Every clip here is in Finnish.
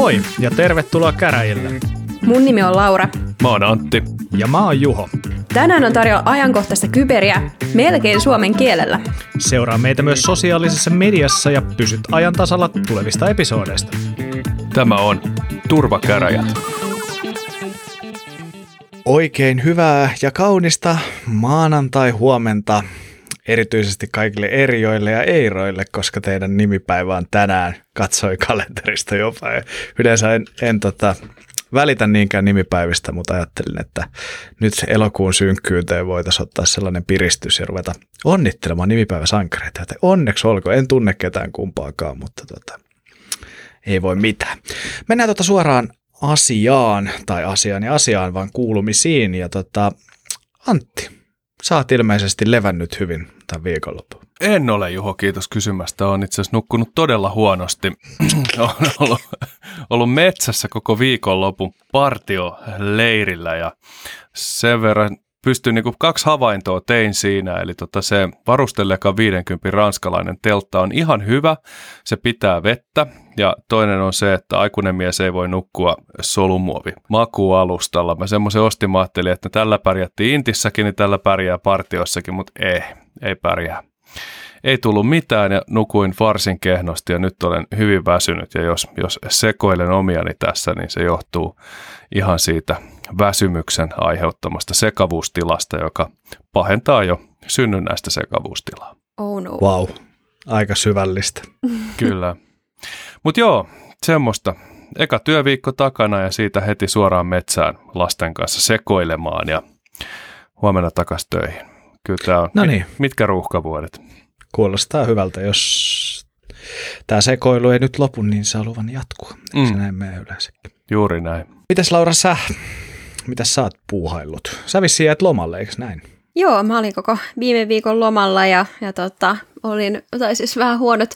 Moi ja tervetuloa käräjille. Mun nimi on Laura. Mä oon Antti. Ja mä oon Juho. Tänään on tarjolla ajankohtaista kyberiä melkein suomen kielellä. Seuraa meitä myös sosiaalisessa mediassa ja pysyt ajan tasalla tulevista episodeista. Tämä on Turvakäräjät. Oikein hyvää ja kaunista maanantai-huomenta erityisesti kaikille erioille ja eiroille, koska teidän nimipäivä on tänään. Katsoi kalenterista jopa. Yleensä en, en tota, välitä niinkään nimipäivistä, mutta ajattelin, että nyt elokuun synkkyyteen voitaisiin ottaa sellainen piristys ja ruveta onnittelemaan nimipäiväsankareita. Että onneksi olko, en tunne ketään kumpaakaan, mutta tota, ei voi mitään. Mennään tota suoraan asiaan, tai asiaan ja asiaan, vaan kuulumisiin. Ja tota, Antti, sä oot ilmeisesti levännyt hyvin tämän viikonlopun. En ole Juho, kiitos kysymästä. Olen itse asiassa nukkunut todella huonosti. Olen ollut, ollut metsässä koko viikonlopun partioleirillä ja sen verran pystyin niin kaksi havaintoa tein siinä, eli tota se varustelle, joka 50 ranskalainen teltta on ihan hyvä, se pitää vettä, ja toinen on se, että aikuinen mies ei voi nukkua solumuovi makualustalla. Mä semmoisen ostin, mä ajattelin, että tällä pärjättiin Intissäkin, niin tällä pärjää partiossakin, mutta ei, ei pärjää. Ei tullut mitään ja nukuin varsin kehnosti ja nyt olen hyvin väsynyt ja jos, jos sekoilen omiani tässä, niin se johtuu ihan siitä väsymyksen aiheuttamasta sekavuustilasta, joka pahentaa jo synnynnäistä sekavuustilaa. Oh no. Wow, aika syvällistä. Kyllä. Mutta joo, semmoista. Eka työviikko takana ja siitä heti suoraan metsään lasten kanssa sekoilemaan ja huomenna takas töihin. Kyllä tämä on. No niin. Mitkä ruuhkavuodet? Kuulostaa hyvältä, jos tämä sekoilu ei nyt lopu, niin saa luvan jatkua. Eikö se Mm. näin mene yleensäkin? Juuri näin. Mitäs Laura sä, mitäs sä oot puuhaillut? Sä vissiin jäät lomalle, eikö näin? Joo, mä olin koko viime viikon lomalla ja, ja tota, olin, tai siis vähän huonot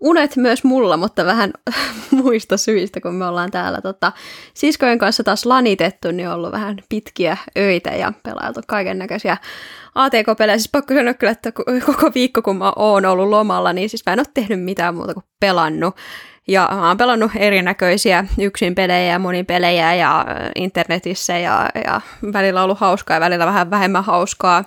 unet myös mulla, mutta vähän muista syistä, kun me ollaan täällä tota, siskojen kanssa taas lanitettu, niin on ollut vähän pitkiä öitä ja pelailtu kaiken näköisiä ATK-pelejä. Siis pakko sanoa kyllä, että koko viikko kun mä oon ollut lomalla, niin siis mä en ole tehnyt mitään muuta kuin pelannut. Ja mä oon pelannut erinäköisiä yksin pelejä ja monipelejä ja äh, internetissä ja, ja välillä on ollut hauskaa ja välillä vähän vähemmän hauskaa.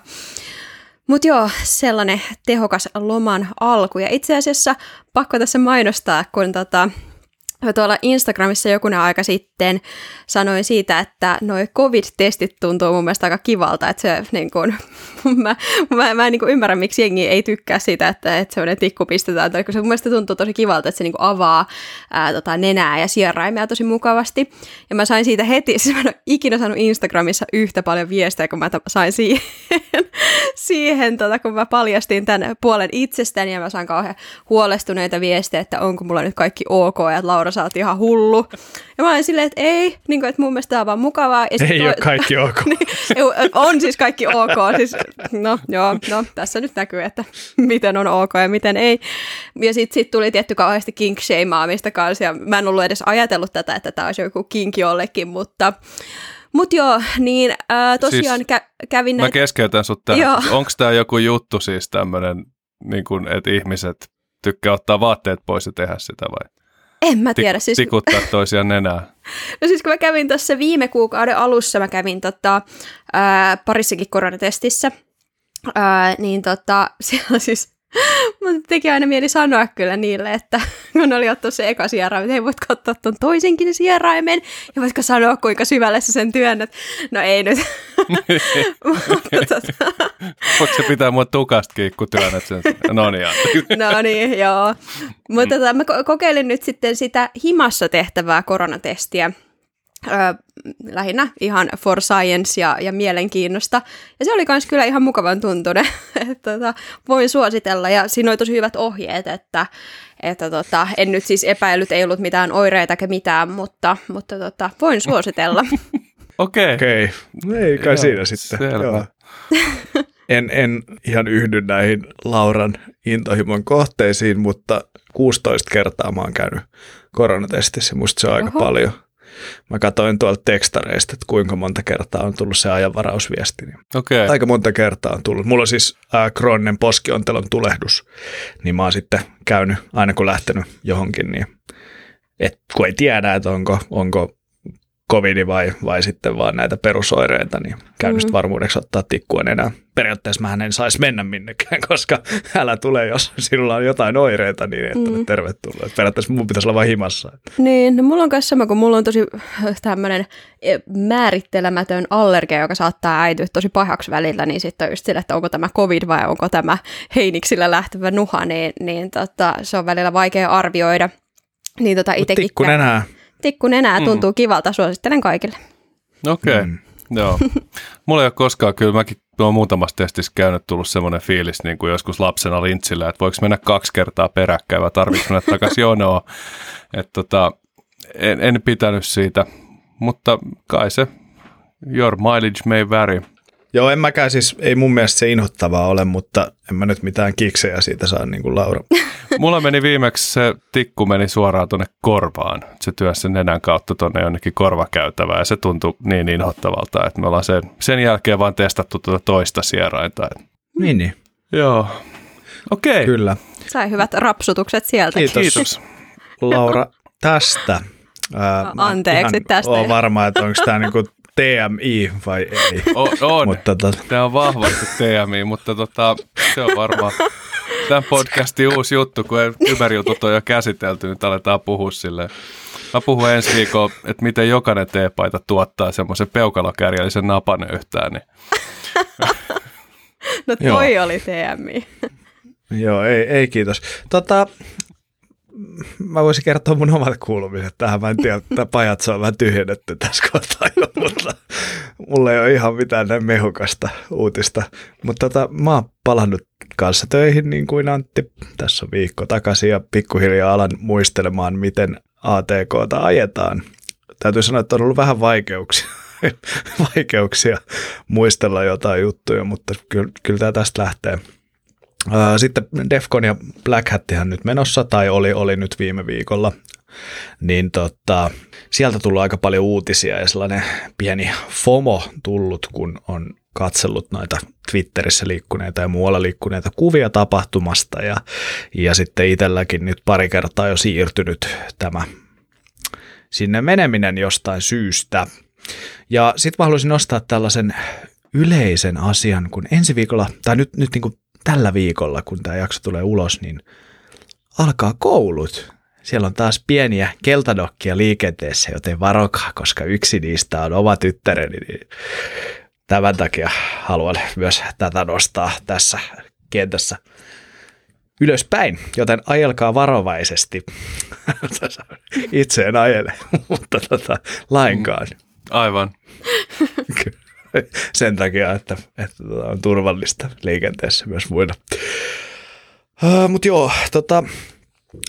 Mutta joo, sellainen tehokas loman alku. Ja itse asiassa pakko tässä mainostaa, kun tota, tuolla Instagramissa jokunen aika sitten sanoin siitä, että noi covid-testit tuntuu mun mielestä aika kivalta, että se niin kun, mä, mä, mä en niin ymmärrä, miksi jengi ei tykkää siitä, että, että semmoinen tikku pistetään, kun se mun mielestä tuntuu tosi kivalta, että se niin avaa ää, tota, nenää ja sieraimia tosi mukavasti, ja mä sain siitä heti, siis mä en ole ikinä saanut Instagramissa yhtä paljon viestejä, kun mä sain siihen, siihen tota, kun mä paljastin tämän puolen itsestäni, ja mä sain kauhean huolestuneita viestejä, että onko mulla nyt kaikki ok, ja että Laura sä oot ihan hullu. Ja mä olin silleen, että ei, niin kuin, että mun mielestä tämä on vaan mukavaa. Ja Ei toi- ole kaikki ok. niin, on siis kaikki ok. Siis, no joo, no tässä nyt näkyy, että miten on ok ja miten ei. Ja sitten sit tuli tietty kauheasti kink mistä kanssa, ja mä en ollut edes ajatellut tätä, että tämä olisi joku kinki jollekin, mutta... Mut joo, niin ää, tosiaan Siis kä- kävin Mä näitä... keskeytän sut tähän. Onko tämä joku juttu siis tämmöinen, niin että ihmiset tykkää ottaa vaatteet pois ja tehdä sitä vai en mä Tik- tiedä, siis tikuttaa toisiaan nenää? No siis kun mä kävin tuossa viime kuukauden alussa, mä kävin tota, ää, parissakin koronatestissä, ää, niin tota, siellä siis Mun teki aina mieli sanoa kyllä niille, että kun oli ottanut se eka sieraimen, että hei, voitko ottaa ton toisenkin sieraimen, ja voitko sanoa, kuinka syvälle sä sen työnnät. No ei nyt. Mutta tota, Voitko se pitää mua tukasta kiinni, kun työnnät sen? No niin. No niin, joo. Mutta tota, mä ko- kokeilin nyt sitten sitä himassa tehtävää koronatestiä. Öö, lähinnä ihan for science ja, ja mielenkiinnosta. Ja se oli myös kyllä ihan mukavan tuntunen, että tota, voin suositella. Ja siinä oli tosi hyvät ohjeet, että, että tota, en nyt siis epäillyt, ei ollut mitään oireita eikä mitään, mutta, mutta tota, voin suositella. Okei. Okei, okay. ei kai Joo, siinä sitten. selvä. Joo. En, en ihan yhdy näihin Lauran intohimon kohteisiin, mutta 16 kertaa mä oon käynyt koronatestissä. Musta se on aika Oho. paljon. Mä katsoin tuolta tekstareista, että kuinka monta kertaa on tullut se ajanvarausviesti. Niin Okei. Aika monta kertaa on tullut. Mulla on siis äh, krooninen poskiontelon tulehdus, niin mä oon sitten käynyt aina kun lähtenyt johonkin, niin et, kun ei tiedä, että onko, onko covidi vai, vai sitten vaan näitä perusoireita, niin käynnistä mm. varmuudeksi ottaa tikkua enää. Periaatteessa mä en saisi mennä minnekään, koska älä tule, jos sinulla on jotain oireita, niin et mm. ole tervetullut. Periaatteessa mun pitäisi olla vain himassa. Niin, no mulla on myös sama, kun mulla on tosi tämmöinen eh, määrittelemätön allergia, joka saattaa äityä tosi pahaksi välillä, niin sitten on just sille, että onko tämä covid vai onko tämä heiniksillä lähtevä nuha, niin, niin tota, se on välillä vaikea arvioida. Niin tota itekin tikku nenää tikku nenää mm. tuntuu mm. kivalta, suosittelen kaikille. Okei, okay. mm. joo. Mulla ei ole koskaan, kyllä mäkin olen muutamassa testissä käynyt tullut semmoinen fiilis, niin kuin joskus lapsena lintsillä, että voiko mennä kaksi kertaa peräkkäin vai tarvitsetko mennä takaisin jonoa. Että tota, en, en pitänyt siitä, mutta kai se your mileage may vary. Joo, en mäkään siis, ei mun mielestä se inhottavaa ole, mutta en mä nyt mitään kiksejä siitä saa niin kuin Laura. Mulla meni viimeksi se tikku meni suoraan tuonne korvaan. Se työssä nenän kautta tuonne jonnekin korvakäytävään ja se tuntui niin inhottavalta, että me ollaan sen, sen jälkeen vaan testattu tuota toista sierainta. Niin, niin. Joo. Okei. Okay. Kyllä. Sai hyvät rapsutukset sieltä. Kiitos. Kiitos. Laura, tästä. Ää, Anteeksi tästä. Olen varma, että onko tämä niinku TMI vai ei. O, on. mutta tot... Tämä on vahvasti TMI, mutta tota, se on varmaan tämän podcastin uusi juttu, kun kyberjutut on jo käsitelty, nyt aletaan puhua silleen. Mä puhun ensi viikolla, että miten jokainen teepaita tuottaa semmoisen peukalokärjellisen napan yhtään. Niin. No toi Joo. oli TMI. Joo, ei, ei kiitos. Tota, mä voisin kertoa mun omat kuulumiset tähän. Mä en tiedä, että pajat on vähän tyhjennetty tässä kohtaa jo, mutta mulla ei ole ihan mitään näin mehukasta uutista. Mutta tota, mä oon palannut kanssa töihin niin kuin Antti tässä on viikko takaisin ja pikkuhiljaa alan muistelemaan, miten ATKta ajetaan. Täytyy sanoa, että on ollut vähän vaikeuksia, vaikeuksia muistella jotain juttuja, mutta kyllä, kyllä tämä tästä lähtee. Sitten Defcon ja Black Hattihan nyt menossa, tai oli, oli nyt viime viikolla, niin tota, sieltä tullut aika paljon uutisia ja sellainen pieni FOMO tullut, kun on katsellut noita Twitterissä liikkuneita ja muualla liikkuneita kuvia tapahtumasta ja, ja sitten itselläkin nyt pari kertaa jo siirtynyt tämä sinne meneminen jostain syystä. Ja sitten mä haluaisin nostaa tällaisen yleisen asian, kun ensi viikolla, tai nyt, nyt niin kuin tällä viikolla, kun tämä jakso tulee ulos, niin alkaa koulut. Siellä on taas pieniä keltadokkia liikenteessä, joten varokaa, koska yksi niistä on oma tyttäreni. Niin tämän takia haluan myös tätä nostaa tässä kentässä ylöspäin, joten ajelkaa varovaisesti. Itse en ajele, mutta tota, lainkaan. Aivan. sen takia, että, että tota, on turvallista liikenteessä myös muina. Uh, Mutta joo, tota,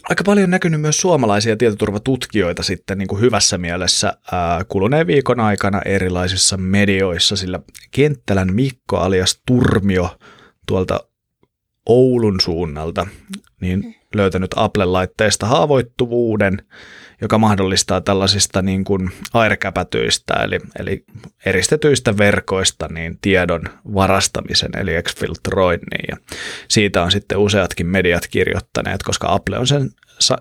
aika paljon näkynyt myös suomalaisia tietoturvatutkijoita sitten niin kuin hyvässä mielessä ää, kuluneen viikon aikana erilaisissa medioissa, sillä Kenttälän Mikko alias Turmio tuolta Oulun suunnalta niin löytänyt Apple-laitteista haavoittuvuuden, joka mahdollistaa tällaisista niin kuin airkäpätyistä, eli, eli eristetyistä verkoista niin tiedon varastamisen, eli exfiltroinnin. Ja siitä on sitten useatkin mediat kirjoittaneet, koska Apple on sen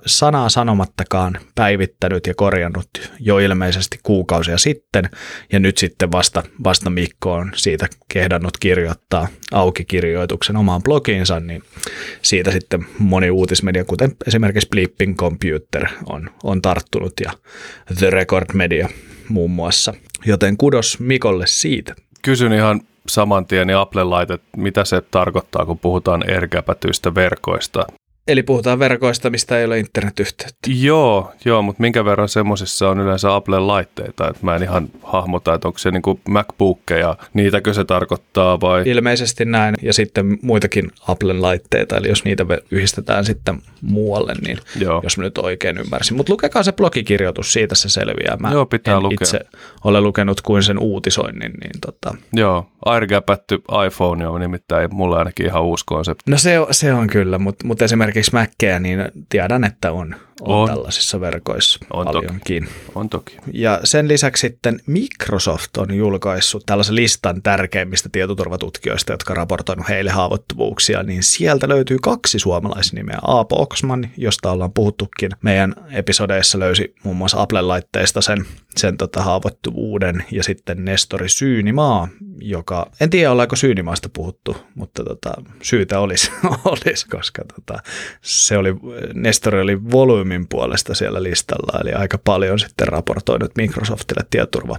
sanaa sanomattakaan päivittänyt ja korjannut jo ilmeisesti kuukausia sitten, ja nyt sitten vasta, vasta Mikko on siitä kehdannut kirjoittaa auki kirjoituksen omaan blogiinsa, niin siitä sitten moni uutismedia, kuten esimerkiksi Blipping Computer, on, on tarttunut, ja The Record Media muun muassa. Joten kudos Mikolle siitä. Kysyn ihan saman tien niin Apple-laitet, mitä se tarkoittaa, kun puhutaan erkäpätyistä verkoista. Eli puhutaan verkoista, mistä ei ole internetyhteyttä. Joo, joo mutta minkä verran semmoisissa on yleensä Applen laitteita, että mä en ihan hahmota, että onko se niin MacBookkeja, niitäkö se tarkoittaa vai? Ilmeisesti näin, ja sitten muitakin Applen laitteita, eli jos niitä yhdistetään sitten muualle, niin joo. jos mä nyt oikein ymmärsin. Mutta lukekaa se blogikirjoitus, siitä se selviää. Mä joo, pitää en lukea. itse ole lukenut kuin sen uutisoinnin. Niin tota. Joo, airgapatty iPhone on nimittäin mulle ainakin ihan uusi konsepti. No se, se on kyllä, mutta mut esimerkiksi esimerkiksi Mäkkeä, niin tiedän, että on, on, On. tällaisissa verkoissa On toki. paljonkin. On toki. Ja sen lisäksi sitten Microsoft on julkaissut tällaisen listan tärkeimmistä tietoturvatutkijoista, jotka on raportoinut heille haavoittuvuuksia, niin sieltä löytyy kaksi suomalaisnimeä. Aapo Oksman, josta ollaan puhuttukin. Meidän episodeissa löysi muun muassa Apple-laitteista sen, sen tota haavoittuvuuden ja sitten Nestori Syynimaa, joka, en tiedä ollaanko Syynimaasta puhuttu, mutta tota, syytä olisi, olisi koska tota, se oli, Nestori oli volyymin puolesta siellä listalla, eli aika paljon sitten raportoinut Microsoftille tietoturva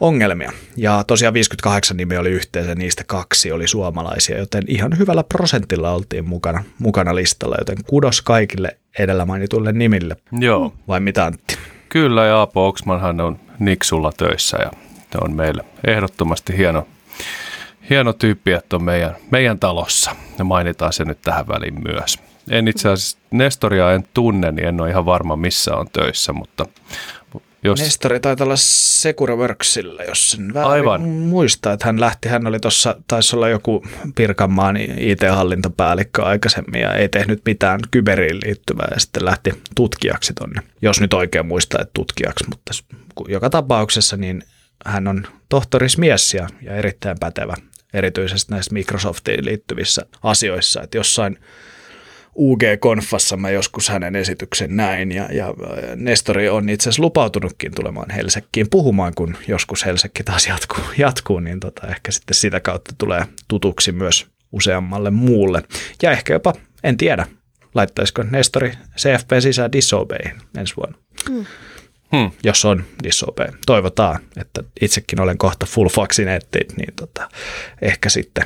ongelmia. Ja tosiaan 58 nimeä oli yhteensä, niistä kaksi oli suomalaisia, joten ihan hyvällä prosentilla oltiin mukana, mukana listalla, joten kudos kaikille edellä mainituille nimille. Joo, Vai mitä Antti? kyllä ja Aapo Oksmanhan on Niksulla töissä ja se on meille ehdottomasti hieno, hieno tyyppi, että on meidän, meidän talossa. Ja mainitaan se nyt tähän väliin myös. En itse asiassa Nestoria en tunne, niin en ole ihan varma missä on töissä, mutta jos... Nestori taitaa olla Secure Worksilla, jos sen väärin Aivan. muistaa, että hän lähti, hän oli tuossa, taisi olla joku Pirkanmaan IT-hallintopäällikkö aikaisemmin ja ei tehnyt mitään kyberiin liittyvää ja sitten lähti tutkijaksi tonne, jos nyt oikein muistaa, että tutkijaksi, mutta joka tapauksessa niin hän on tohtorismies ja, ja erittäin pätevä erityisesti näissä Microsoftiin liittyvissä asioissa, että jossain UG-konfassa mä joskus hänen esityksen näin ja, ja Nestori on itse asiassa lupautunutkin tulemaan Helsekkiin puhumaan, kun joskus Helsekki taas jatkuu, jatkuu niin tota, ehkä sitten sitä kautta tulee tutuksi myös useammalle muulle. Ja ehkä jopa, en tiedä, laittaisiko Nestori CFP sisään Disobeyhin ensi vuonna. Hmm. Jos on Disobey. Toivotaan, että itsekin olen kohta full vaccinated, niin tota, ehkä sitten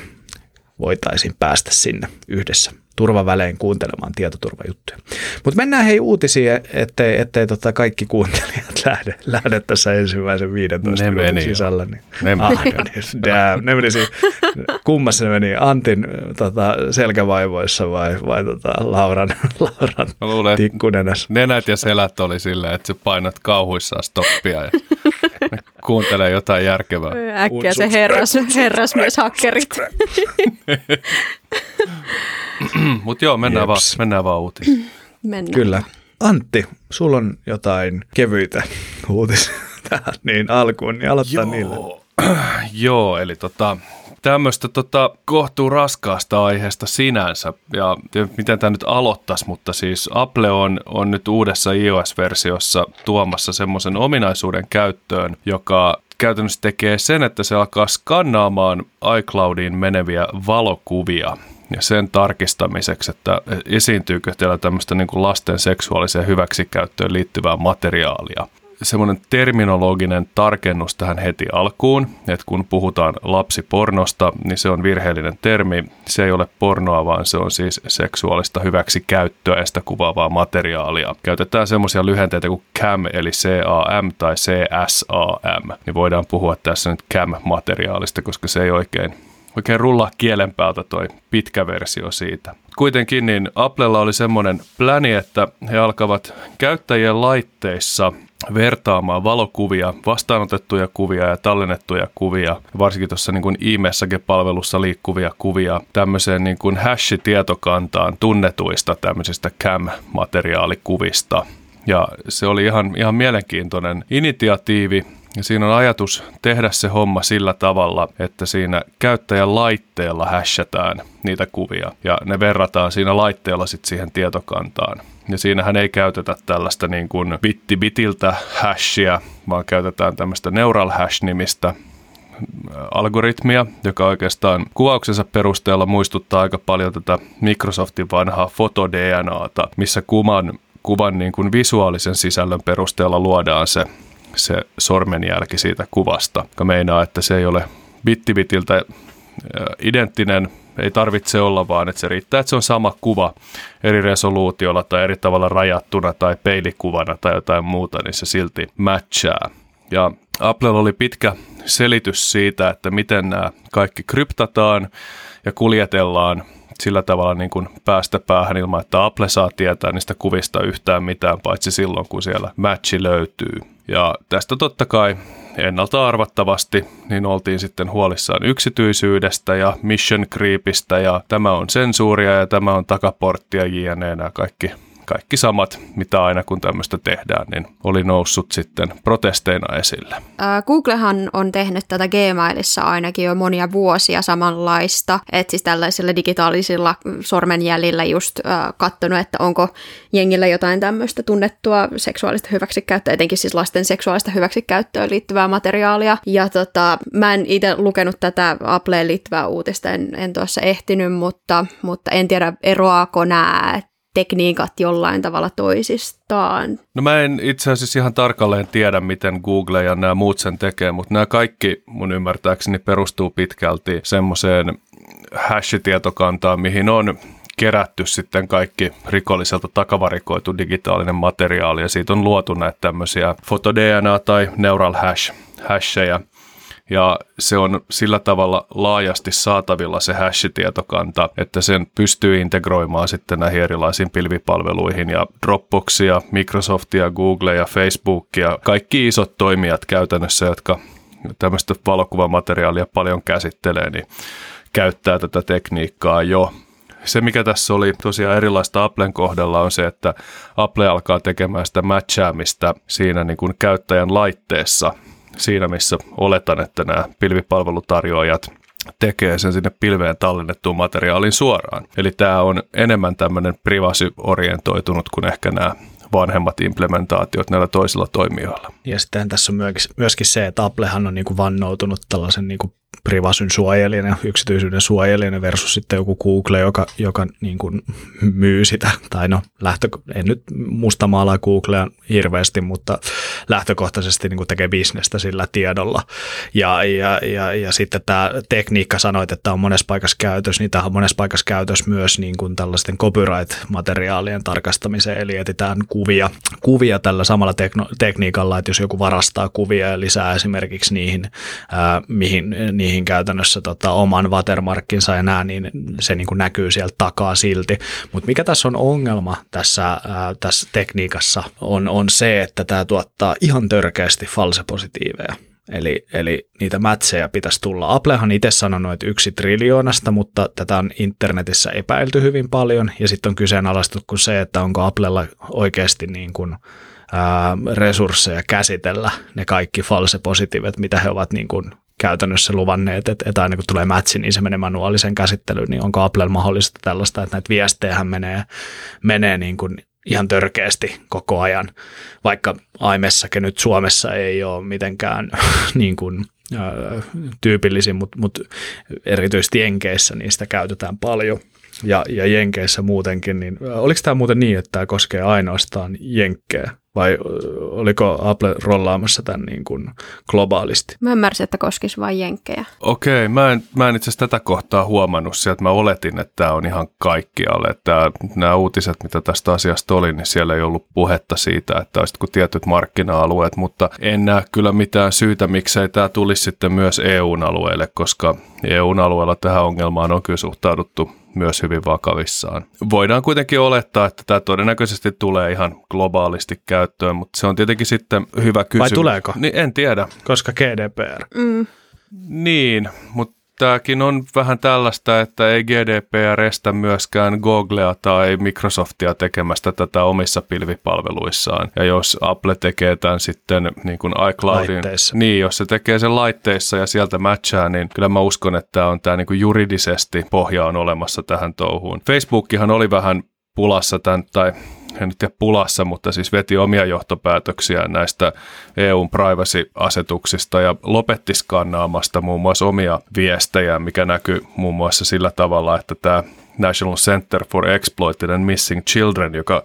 voitaisiin päästä sinne yhdessä turvavälein kuuntelemaan tietoturvajuttuja. Mutta mennään hei uutisiin, ettei, ettei tota kaikki kuuntelijat lähde, lähde tässä ensimmäisen 15 Ne minuutin sisällä. Niin. Ne ah, niin, damn, ne meni siinä, kummassa ne meni, Antin tota, selkävaivoissa vai, vai tota, Lauran, Lauran Mä luulen, tikkunenässä? nenät ja selät oli silleen, että sä painat kauhuissaan stoppia ja kuuntelee jotain järkevää. Äkkiä se herras, herrasmies hakkerit. Mutta joo, mennään vaan, Jeps. mennään vaan uutisiin. Mennään. Kyllä. Antti, sulla on jotain kevyitä uutisia tähän niin alkuun, niin aloittaa niillä. Joo, eli tota, tämmöistä tota, kohtuu raskaasta aiheesta sinänsä. Ja miten tämä nyt aloittaisi, mutta siis Apple on, on nyt uudessa iOS-versiossa tuomassa semmoisen ominaisuuden käyttöön, joka käytännössä tekee sen, että se alkaa skannaamaan iCloudiin meneviä valokuvia ja sen tarkistamiseksi, että esiintyykö teillä tämmöistä niin kuin lasten seksuaaliseen hyväksikäyttöön liittyvää materiaalia semmoinen terminologinen tarkennus tähän heti alkuun, että kun puhutaan lapsipornosta, niin se on virheellinen termi. Se ei ole pornoa, vaan se on siis seksuaalista hyväksikäyttöä ja sitä kuvaavaa materiaalia. Käytetään semmoisia lyhenteitä kuin CAM eli CAM tai CSAM, niin voidaan puhua tässä nyt CAM-materiaalista, koska se ei oikein oikein rullaa kielen päältä toi pitkä versio siitä. Kuitenkin niin Applella oli semmoinen pläni, että he alkavat käyttäjien laitteissa vertaamaan valokuvia, vastaanotettuja kuvia ja tallennettuja kuvia, varsinkin tuossa niin kuin e-message-palvelussa liikkuvia kuvia, tämmöiseen niin kuin hash-tietokantaan tunnetuista tämmöisistä CAM-materiaalikuvista. Ja se oli ihan, ihan mielenkiintoinen initiatiivi, ja siinä on ajatus tehdä se homma sillä tavalla, että siinä käyttäjän laitteella hashataan niitä kuvia ja ne verrataan siinä laitteella sitten siihen tietokantaan. Ja siinähän ei käytetä tällaista niin kuin bitti bitiltä hashia, vaan käytetään tämmöistä neural hash-nimistä algoritmia, joka oikeastaan kuvauksensa perusteella muistuttaa aika paljon tätä Microsoftin vanhaa fotodNAta, missä kuvan, kuvan niin kuin visuaalisen sisällön perusteella luodaan se se sormenjälki siitä kuvasta, joka meinaa, että se ei ole bittibitiltä identtinen, ei tarvitse olla vaan, että se riittää, että se on sama kuva eri resoluutiolla tai eri tavalla rajattuna tai peilikuvana tai jotain muuta, niin se silti matchaa. Ja Applella oli pitkä selitys siitä, että miten nämä kaikki kryptataan ja kuljetellaan sillä tavalla niin kuin päästä päähän ilman, että Apple saa tietää niistä kuvista yhtään mitään, paitsi silloin, kun siellä matchi löytyy. Ja tästä totta kai ennalta arvattavasti, niin oltiin sitten huolissaan yksityisyydestä ja mission creepistä ja tämä on sensuuria ja tämä on takaporttia jne. kaikki kaikki samat, mitä aina kun tämmöistä tehdään, niin oli noussut sitten protesteina esille. Googlehan on tehnyt tätä Gmailissa ainakin jo monia vuosia samanlaista, että siis tällaisilla digitaalisilla sormenjäljillä just katsonut, että onko jengillä jotain tämmöistä tunnettua seksuaalista hyväksikäyttöä, etenkin siis lasten seksuaalista hyväksikäyttöön liittyvää materiaalia. Ja tota, mä en itse lukenut tätä Appleen liittyvää uutista, en, en tuossa ehtinyt, mutta, mutta en tiedä eroaako nämä, tekniikat jollain tavalla toisistaan? No mä en itse asiassa ihan tarkalleen tiedä, miten Google ja nämä muut sen tekee, mutta nämä kaikki mun ymmärtääkseni perustuu pitkälti semmoiseen hash-tietokantaan, mihin on kerätty sitten kaikki rikolliselta takavarikoitu digitaalinen materiaali ja siitä on luotu näitä tämmöisiä fotodNA tai neural hash, hasheja, ja se on sillä tavalla laajasti saatavilla se hash-tietokanta, että sen pystyy integroimaan sitten näihin erilaisiin pilvipalveluihin ja Dropboxia, Microsoftia, Googlea, Facebookia, kaikki isot toimijat käytännössä, jotka tämmöistä valokuvamateriaalia paljon käsittelee, niin käyttää tätä tekniikkaa jo. Se, mikä tässä oli tosiaan erilaista Applen kohdalla, on se, että Apple alkaa tekemään sitä matchaamista siinä niin kuin käyttäjän laitteessa – siinä, missä oletan, että nämä pilvipalvelutarjoajat tekee sen sinne pilveen tallennettuun materiaaliin suoraan. Eli tämä on enemmän tämmöinen privacy-orientoitunut kuin ehkä nämä vanhemmat implementaatiot näillä toisilla toimijoilla. Ja sitten tässä on myöskin se, että Applehan on niin kuin vannoutunut tällaisen niin kuin privasyn suojelijana, yksityisyyden suojelijana versus sitten joku Google, joka, joka niin kuin myy sitä, tai no lähtö, en nyt musta maalaa Googlea hirveästi, mutta lähtökohtaisesti niin kuin tekee bisnestä sillä tiedolla. Ja, ja, ja, ja sitten tämä tekniikka sanoit, että on monessa paikassa käytös, niin tämä on monessa paikassa käytös myös niin kuin tällaisten copyright-materiaalien tarkastamiseen, eli etsitään kuvia, kuvia tällä samalla tekno, tekniikalla, että jos joku varastaa kuvia ja lisää esimerkiksi niihin, ää, mihin, niihin niihin käytännössä tota, oman watermarkkinsa ja nää, niin se niin kuin näkyy sieltä takaa silti. Mutta mikä tässä on ongelma tässä, ää, tässä tekniikassa on, on se, että tämä tuottaa ihan törkeästi falsepositiiveja. Eli, eli niitä mätsejä pitäisi tulla. Applehan itse sanonut, että yksi triljoonasta, mutta tätä on internetissä epäilty hyvin paljon. Ja sitten on kyseenalaistettu se, että onko Applella oikeasti niin kuin, ää, resursseja käsitellä ne kaikki false positiivet, mitä he ovat niin kuin käytännössä luvanneet, että, että aina kun tulee matchi, niin se menee manuaalisen käsittelyyn, niin onko Apple mahdollista tällaista, että näitä viestejä menee, menee niin kuin ihan törkeästi koko ajan, vaikka Aimessakin nyt Suomessa ei ole mitenkään niin kuin, tyypillisin, mutta, mutta erityisesti Jenkeissä niistä käytetään paljon ja, ja Jenkeissä muutenkin, niin oliko tämä muuten niin, että tämä koskee ainoastaan Jenkkejä? Vai oliko Apple rollaamassa tämän niin kuin globaalisti? Mä ymmärsin, että koskisi vain jenkkejä. Okei, mä en, mä en itse asiassa tätä kohtaa huomannut sieltä. Mä oletin, että tämä on ihan kaikkialle. Että nämä uutiset, mitä tästä asiasta oli, niin siellä ei ollut puhetta siitä, että olisivatko tietyt markkina-alueet, mutta en näe kyllä mitään syytä, miksei tämä tulisi sitten myös EUn alueelle, koska EUn alueella tähän ongelmaan on kyllä suhtauduttu myös hyvin vakavissaan. Voidaan kuitenkin olettaa, että tämä todennäköisesti tulee ihan globaalisti käyttöön, mutta se on tietenkin sitten hyvä kysymys. Vai tuleeko? Niin, en tiedä. Koska GDPR. Mm. Niin, mutta tämäkin on vähän tällaista, että ei GDPR estä myöskään Googlea tai Microsoftia tekemästä tätä omissa pilvipalveluissaan. Ja jos Apple tekee tämän sitten niin kuin iCloudin, laitteissa. niin jos se tekee sen laitteissa ja sieltä matchaa, niin kyllä mä uskon, että tämä on tämä niin kuin juridisesti pohja on olemassa tähän touhuun. Facebookihan oli vähän pulassa tämän, tai en nyt tiedä pulassa, mutta siis veti omia johtopäätöksiä näistä EUn privacy-asetuksista ja lopetti skannaamasta muun muassa omia viestejä, mikä näkyy muun muassa sillä tavalla, että tämä National Center for Exploited and Missing Children, joka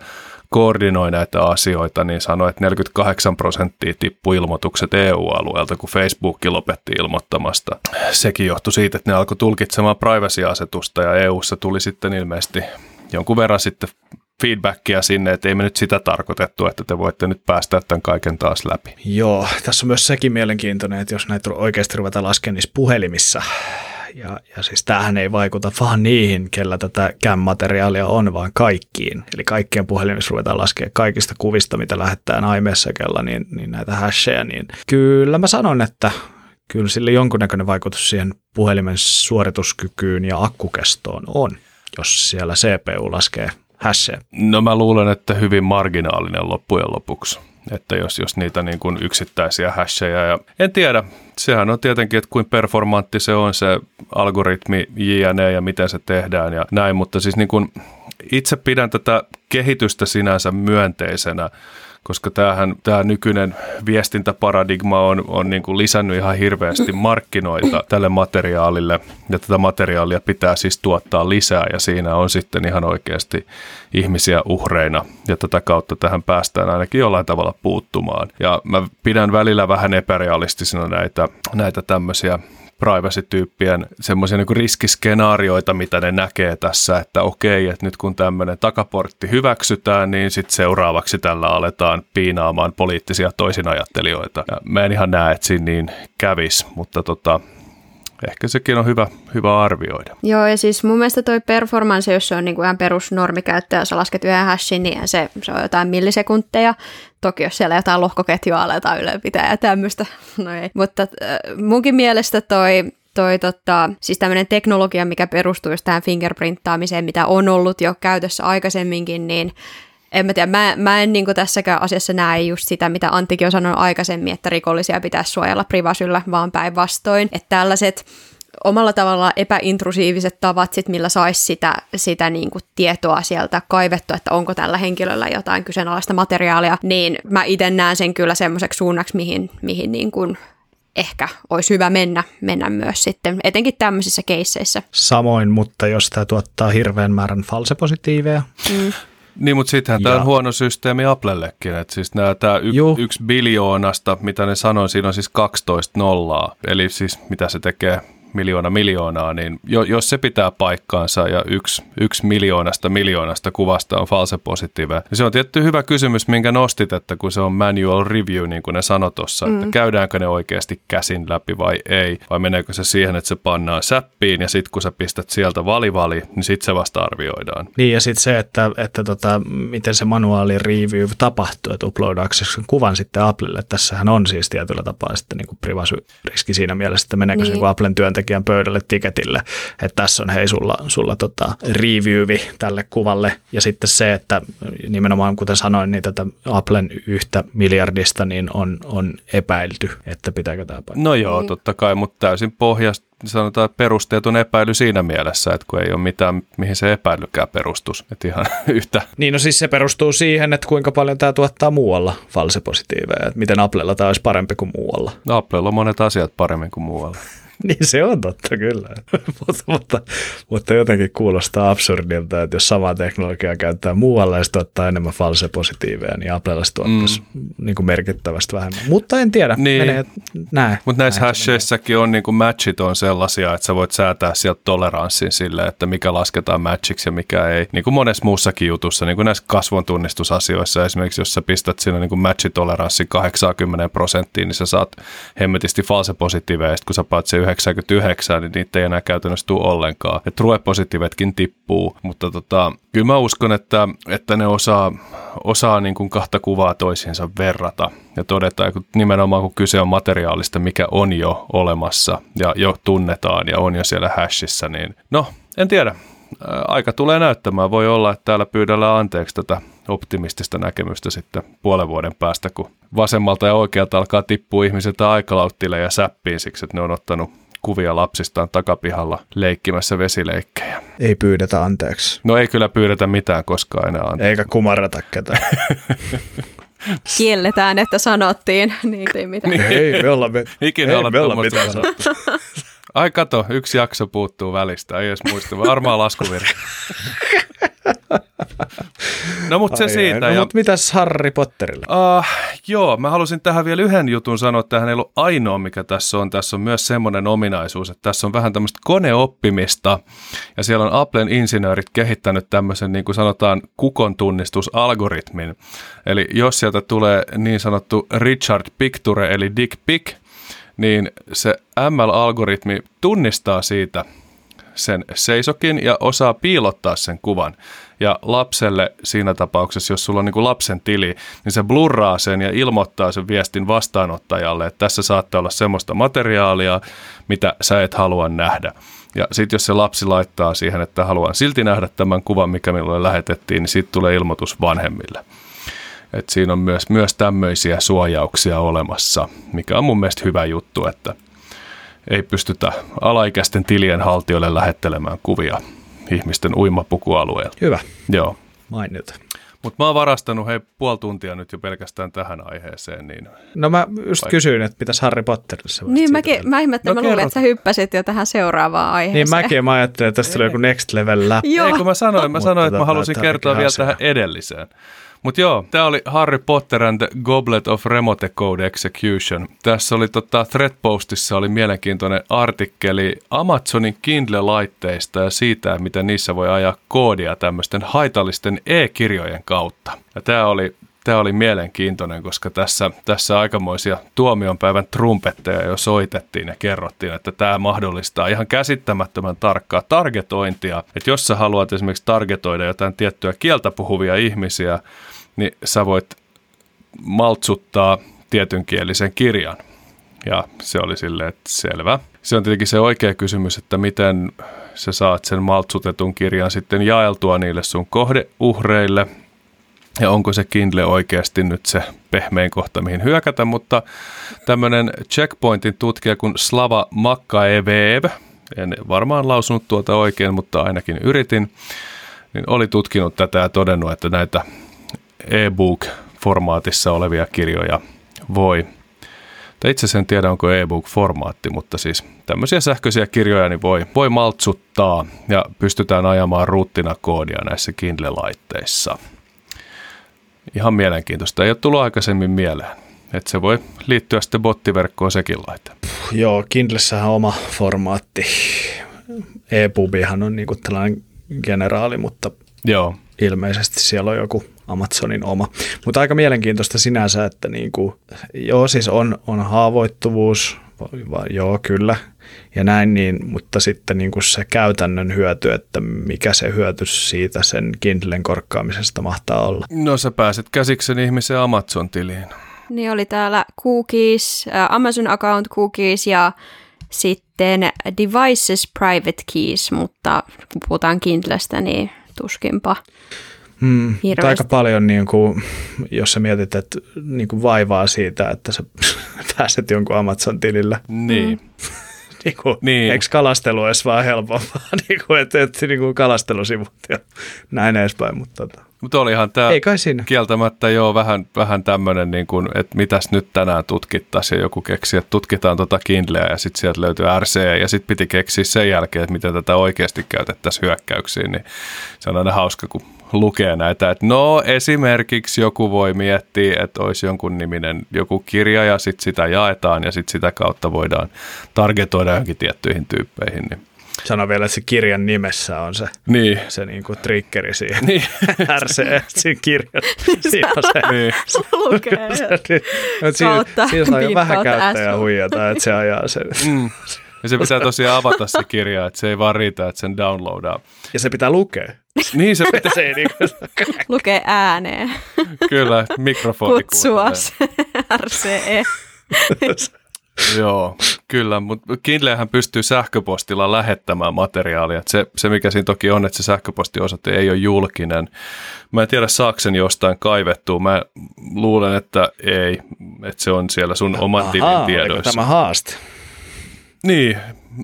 koordinoi näitä asioita, niin sanoi, että 48 prosenttia tippui ilmoitukset EU-alueelta, kun Facebook lopetti ilmoittamasta. Sekin johtui siitä, että ne alkoi tulkitsemaan privacy-asetusta ja EUssa tuli sitten ilmeisesti jonkun verran sitten feedbackia sinne, että ei me nyt sitä tarkoitettu, että te voitte nyt päästä tämän kaiken taas läpi. Joo, tässä on myös sekin mielenkiintoinen, että jos näitä oikeasti ruvetaan laskemaan niissä puhelimissa Ja, ja siis tämähän ei vaikuta vaan niihin, kellä tätä CAM-materiaalia on, vaan kaikkiin. Eli kaikkien puhelimissa ruvetaan laskemaan kaikista kuvista, mitä lähettää iMessagella, niin, niin näitä hasheja, niin kyllä mä sanon, että kyllä sillä jonkunnäköinen vaikutus siihen puhelimen suorituskykyyn ja akkukestoon on, jos siellä CPU laskee hasheja. No mä luulen, että hyvin marginaalinen loppujen lopuksi. Että jos, jos niitä niin kuin yksittäisiä hasheja ja en tiedä, sehän on tietenkin, että kuin performantti se on se algoritmi JNE ja miten se tehdään ja näin, mutta siis niin kuin itse pidän tätä kehitystä sinänsä myönteisenä, koska tämähän, tämä nykyinen viestintäparadigma on, on niin kuin lisännyt ihan hirveästi markkinoita tälle materiaalille, ja tätä materiaalia pitää siis tuottaa lisää, ja siinä on sitten ihan oikeasti ihmisiä uhreina, ja tätä kautta tähän päästään ainakin jollain tavalla puuttumaan. Ja mä pidän välillä vähän epärealistisina näitä, näitä tämmöisiä privacy-tyyppien semmoisia niin riskiskenaarioita, mitä ne näkee tässä, että okei, että nyt kun tämmöinen takaportti hyväksytään, niin sitten seuraavaksi tällä aletaan piinaamaan poliittisia toisinajattelijoita. Ja mä en ihan näe, että siinä niin kävis, mutta tota, ehkä sekin on hyvä, hyvä arvioida. Joo, ja siis mun mielestä toi performance, jos se on niinku ihan perusnormikäyttö, ja sä lasket yhden hashin, niin se, se on jotain millisekunteja. Toki jos siellä jotain lohkoketjua aletaan ylläpitää ja tämmöistä, no ei. Mutta äh, munkin mielestä toi toi tota, siis tämmöinen teknologia, mikä perustuu just tähän fingerprinttaamiseen, mitä on ollut jo käytössä aikaisemminkin, niin en mä tiedä, mä, mä en niin tässäkään asiassa näe just sitä, mitä Anttikin on sanonut aikaisemmin, että rikollisia pitäisi suojella privasyllä, vaan päinvastoin. Että tällaiset omalla tavallaan epäintrusiiviset tavat, sit, millä saisi sitä, sitä niin kuin tietoa sieltä kaivettua, että onko tällä henkilöllä jotain kyseenalaista materiaalia, niin mä itse näen sen kyllä semmoiseksi suunnaksi, mihin, mihin niin kuin ehkä olisi hyvä mennä, mennä myös sitten, etenkin tämmöisissä keisseissä. Samoin, mutta jos tämä tuottaa hirveän määrän falsepositiiveja, mm. Niin, mutta sittenhän ja. tämä on huono systeemi Applellekin. Että siis nämä, tämä y- yksi biljoonasta, mitä ne sanoi, siinä on siis 12 nollaa. Eli siis mitä se tekee miljoona miljoonaa, niin jo, jos se pitää paikkaansa ja yksi, yksi miljoonasta miljoonasta kuvasta on false positive, niin se on tietty hyvä kysymys, minkä nostit, että kun se on manual review, niin kuin ne sanoi tuossa, mm. että käydäänkö ne oikeasti käsin läpi vai ei, vai meneekö se siihen, että se pannaan säppiin ja sitten kun sä pistät sieltä valivali, niin sitten se vasta arvioidaan. Niin ja sitten se, että, että tota, miten se manuaali review tapahtuu, että uploadaanko sen kuvan sitten Applelle. Tässähän on siis tietyllä tapaa sitten niin privacy-riski siinä mielessä, että meneekö niin. se niin Applen työntekijä työntekijän pöydälle tiketille, että tässä on hei sulla, sulla tota reviewi tälle kuvalle. Ja sitten se, että nimenomaan kuten sanoin, niin tätä Applen yhtä miljardista niin on, on epäilty, että pitääkö tämä paikka. No joo, totta kai, mutta täysin pohjasta sanotaan perusteetun epäily siinä mielessä, että kun ei ole mitään, mihin se epäilykään perustus. Että ihan yhtä. Niin no siis se perustuu siihen, että kuinka paljon tämä tuottaa muualla falsepositiiveja, että miten Applella tämä olisi parempi kuin muualla. No Applella on monet asiat paremmin kuin muualla. niin se on totta kyllä, mutta, mutta, mutta jotenkin kuulostaa absurdilta, että jos samaa teknologiaa käyttää muualla ja se tuottaa enemmän false positiiveja, niin Applella se tuottaisi mm. niin kuin merkittävästi vähemmän. Mutta en tiedä, niin. menee näin. Mutta näissä hasheissäkin on niin kuin matchit on sellaisia, että sä voit säätää sieltä toleranssin sille, että mikä lasketaan matchiksi ja mikä ei. Niin kuin monessa muussakin jutussa, niin kuin näissä kasvontunnistusasioissa esimerkiksi, jos sä pistät siinä niin kuin matchitoleranssin 80 prosenttiin, niin sä saat hemmetisti false positiiveja, kun sä paat se 99, niin niitä ei enää käytännössä tule ollenkaan. Että ruepositiivetkin tippuu, mutta tota, kyllä mä uskon, että, että ne osaa, osaa niin kuin kahta kuvaa toisiinsa verrata ja todeta, että nimenomaan kun kyse on materiaalista, mikä on jo olemassa ja jo tunnetaan ja on jo siellä hashissa, niin no, en tiedä. Aika tulee näyttämään. Voi olla, että täällä pyydellään anteeksi tätä optimistista näkemystä sitten puolen vuoden päästä, kun vasemmalta ja oikealta alkaa tippua ihmisiltä aikalauttille ja säppiin siksi, että ne on ottanut kuvia lapsistaan takapihalla leikkimässä vesileikkejä. Ei pyydetä anteeksi. No ei kyllä pyydetä mitään koskaan enää anteeksi. Eikä kumarrata ketään. Kielletään, että sanottiin, niin ei mitään. Niin. Ei me olla, me, Ikinä ei, me olla mitään sanottu. Ai kato, yksi jakso puuttuu välistä, ei edes muista, varmaan laskuvirta. No mutta se Ai siitä. No, ja... mutta mitäs Harry Potterille? Uh, joo, mä halusin tähän vielä yhden jutun sanoa, että tähän ei ollut ainoa, mikä tässä on. Tässä on myös semmoinen ominaisuus, että tässä on vähän tämmöistä koneoppimista, ja siellä on Applen insinöörit kehittänyt tämmöisen, niin kuin sanotaan, kukon tunnistusalgoritmin. Eli jos sieltä tulee niin sanottu Richard Picture, eli Dick Pick, niin se ML-algoritmi tunnistaa siitä sen seisokin ja osaa piilottaa sen kuvan. Ja lapselle siinä tapauksessa, jos sulla on niin kuin lapsen tili, niin se blurraa sen ja ilmoittaa sen viestin vastaanottajalle, että tässä saattaa olla semmoista materiaalia, mitä sä et halua nähdä. Ja sitten jos se lapsi laittaa siihen, että haluan silti nähdä tämän kuvan, mikä minulle lähetettiin, niin sitten tulee ilmoitus vanhemmille. Et siinä on myös, myös tämmöisiä suojauksia olemassa, mikä on mun mielestä hyvä juttu, että ei pystytä alaikäisten tilien haltijoille lähettelemään kuvia ihmisten uimapukualueella. Hyvä. Joo. Mainiota. Mutta mä oon varastanut hei puoli tuntia nyt jo pelkästään tähän aiheeseen. Niin... No mä just Vai... kysyin, että pitäisi Harry Potterissa. Niin mäkin, mä ihmettelin, no, mä luulin, että sä hyppäsit jo tähän seuraavaan aiheeseen. Niin mäkin mä ajattelin, että tästä tulee joku next level läpi. Ei kun mä sanoin, mä sanoin että mä halusin kertoa vielä tähän edelliseen. Mutta joo, tämä oli Harry Potter and the Goblet of Remote Code Execution. Tässä oli tota, Threadpostissa oli mielenkiintoinen artikkeli Amazonin Kindle-laitteista ja siitä, miten niissä voi ajaa koodia tämmöisten haitallisten e-kirjojen kautta. Ja tämä oli tämä oli mielenkiintoinen, koska tässä, tässä aikamoisia tuomionpäivän trumpetteja jo soitettiin ja kerrottiin, että tämä mahdollistaa ihan käsittämättömän tarkkaa targetointia. Että jos sä haluat esimerkiksi targetoida jotain tiettyä kieltä puhuvia ihmisiä, niin sä voit maltsuttaa tietynkielisen kirjan. Ja se oli silleen, että selvä. Se on tietenkin se oikea kysymys, että miten sä saat sen maltsutetun kirjan sitten jaeltua niille sun kohdeuhreille. Ja onko se Kindle oikeasti nyt se pehmein kohta, mihin hyökätä, mutta tämmöinen checkpointin tutkija kuin Slava Makkaevev, en varmaan lausunut tuota oikein, mutta ainakin yritin, niin oli tutkinut tätä ja todennut, että näitä e-book-formaatissa olevia kirjoja voi, tai itse sen tiedä onko e-book-formaatti, mutta siis tämmöisiä sähköisiä kirjoja niin voi, voi maltsuttaa ja pystytään ajamaan ruuttina koodia näissä Kindle-laitteissa. Ihan mielenkiintoista. Ei ole tullut aikaisemmin mieleen. Että se voi liittyä sitten bottiverkkoon sekin laite. Joo, Kindlessähän on oma formaatti. E-pubihan on niinku tällainen generaali, mutta Joo. ilmeisesti siellä on joku Amazonin oma. Mutta aika mielenkiintoista sinänsä, että niinku, joo siis on, on haavoittuvuus, joo kyllä, ja näin, niin, mutta sitten niinku se käytännön hyöty, että mikä se hyöty siitä sen Kindlen korkkaamisesta mahtaa olla. No sä pääset käsiksen ihmisen Amazon-tiliin. Niin oli täällä cookies, Amazon account cookies ja sitten devices private keys, mutta kun puhutaan Kindlestä, niin tuskinpa. Hmm, aika paljon, niin kuin, jos sä mietit, että niin kuin vaivaa siitä, että sä pääset jonkun Amazon-tilillä. Niin. Mm. niin kuin, niin. Eikö kalastelu edes vaan helpompaa, niin kuin, että, että niin kuin kalastelusivut ja näin edespäin. Mutta tota. Mutta olihan tämä Ei kai siinä. kieltämättä jo vähän, vähän tämmöinen, niin kuin, että mitäs nyt tänään tutkittaisiin. Ja joku keksi, että tutkitaan tuota Kindleä ja sitten sieltä löytyy RCE ja sitten piti keksiä sen jälkeen, että miten tätä oikeasti käytettäisiin hyökkäyksiin. Niin se on aina hauska, kun lukee näitä, että no esimerkiksi joku voi miettiä, että olisi jonkun niminen joku kirja ja sitten sitä jaetaan ja sitten sitä kautta voidaan targetoida johonkin tiettyihin tyyppeihin. Niin Sano vielä, että se kirjan nimessä on se, niin. se niinku triggeri siihen. Niin. RC, siinä kirjan. Siinä on se. Niin. Lukee. siinä, siinä saa jo vähän käyttäjää huijata, että se ajaa sen. Mm. Ja se pitää tosiaan avata se kirja, että se ei vaan riitä, että sen downloadaa. Ja se pitää lukea. Niin se pitää. se ei niin Lukee ääneen. Kyllä, mikrofoni. Kutsua RCE. Joo, kyllä, mutta Kindlehän pystyy sähköpostilla lähettämään materiaalia. Se, se, mikä siinä toki on, että se sähköpostiosoite ei ole julkinen. Mä en tiedä, saako sen jostain kaivettua. Mä luulen, että ei, että se on siellä sun oman tilin tiedoissa. tämä haaste? Niin,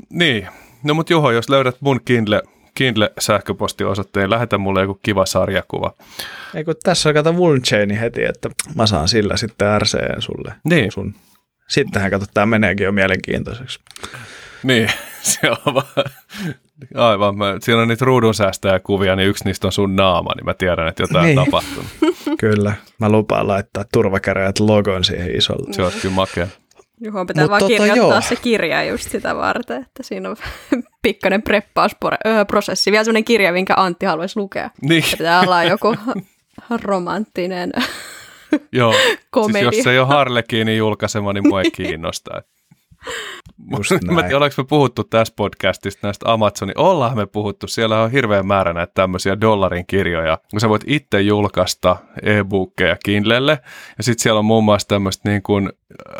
niin. No mutta Juho, jos löydät mun Kindle, Kindle-sähköpostiosoitteen, lähetä mulle joku kiva sarjakuva. Ei kun tässä on kato Wulchaini heti, että mä saan sillä sitten RCN sulle. Niin. Sun. Sittenhän kato, tämä meneekin jo mielenkiintoiseksi. Niin, se on vaan, aivan. Mä, siinä on niitä ruudun kuvia, niin yksi niistä on sun naama, niin mä tiedän, että jotain niin. on tapahtunut. kyllä, mä lupaan laittaa turvakäräjät logon siihen isolle. Se on kyllä makea. Juho pitää Mut vaan tota, kirjoittaa joo. se kirja just sitä varten, että siinä on pikkainen preppausprosessi. Vielä sellainen kirja, minkä Antti haluaisi lukea. Niin. Se pitää olla joku romanttinen Joo, siis jos se ei ole Harlekiinin julkaisema, niin mua ei kiinnosta. Just Mä en näin. tiedä, ollaanko me puhuttu tässä podcastista näistä Amazonin. Ollaan me puhuttu. Siellä on hirveän määrä näitä tämmöisiä dollarin kirjoja, kun sä voit itse julkaista e-bookkeja Kindlelle. Ja sitten siellä on muun muassa tämmöistä niin kuin,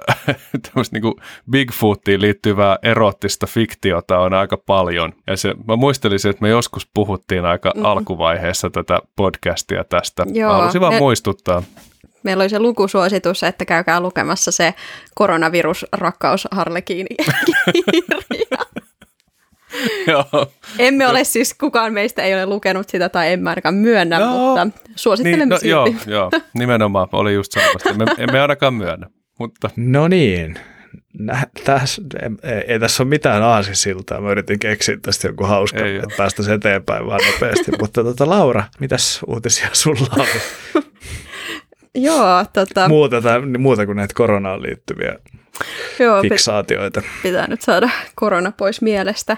tämmöistä niin kuin Bigfootiin liittyvää erottista fiktiota on aika paljon. Ja se, mä muistelisin, että me joskus puhuttiin aika mm. alkuvaiheessa tätä podcastia tästä. Joo, Mä haluaisin vaan me- muistuttaa. Meillä oli se lukusuositus, että käykää lukemassa se koronavirus rakkaus Harlekiini kirja. Joo. Emme ole siis, kukaan meistä ei ole lukenut sitä tai en mä ainakaan myönnä, Joo. mutta suosittelemme Niin, no, silti. joo, joo, nimenomaan oli just sanomassa. Me, emme ainakaan myönnä, mutta No niin. Nä, täs, ei, ei tässä ole mitään aasisiltaa. Mä yritin keksiä tästä joku hauska, Ei että päästäisiin eteenpäin vaan nopeasti. Mutta tota, Laura, mitäs uutisia sulla on? Joo, tota, Muuta, tai, muuta kuin näitä koronaan liittyviä joo fiksaatioita. pitää nyt saada korona pois mielestä.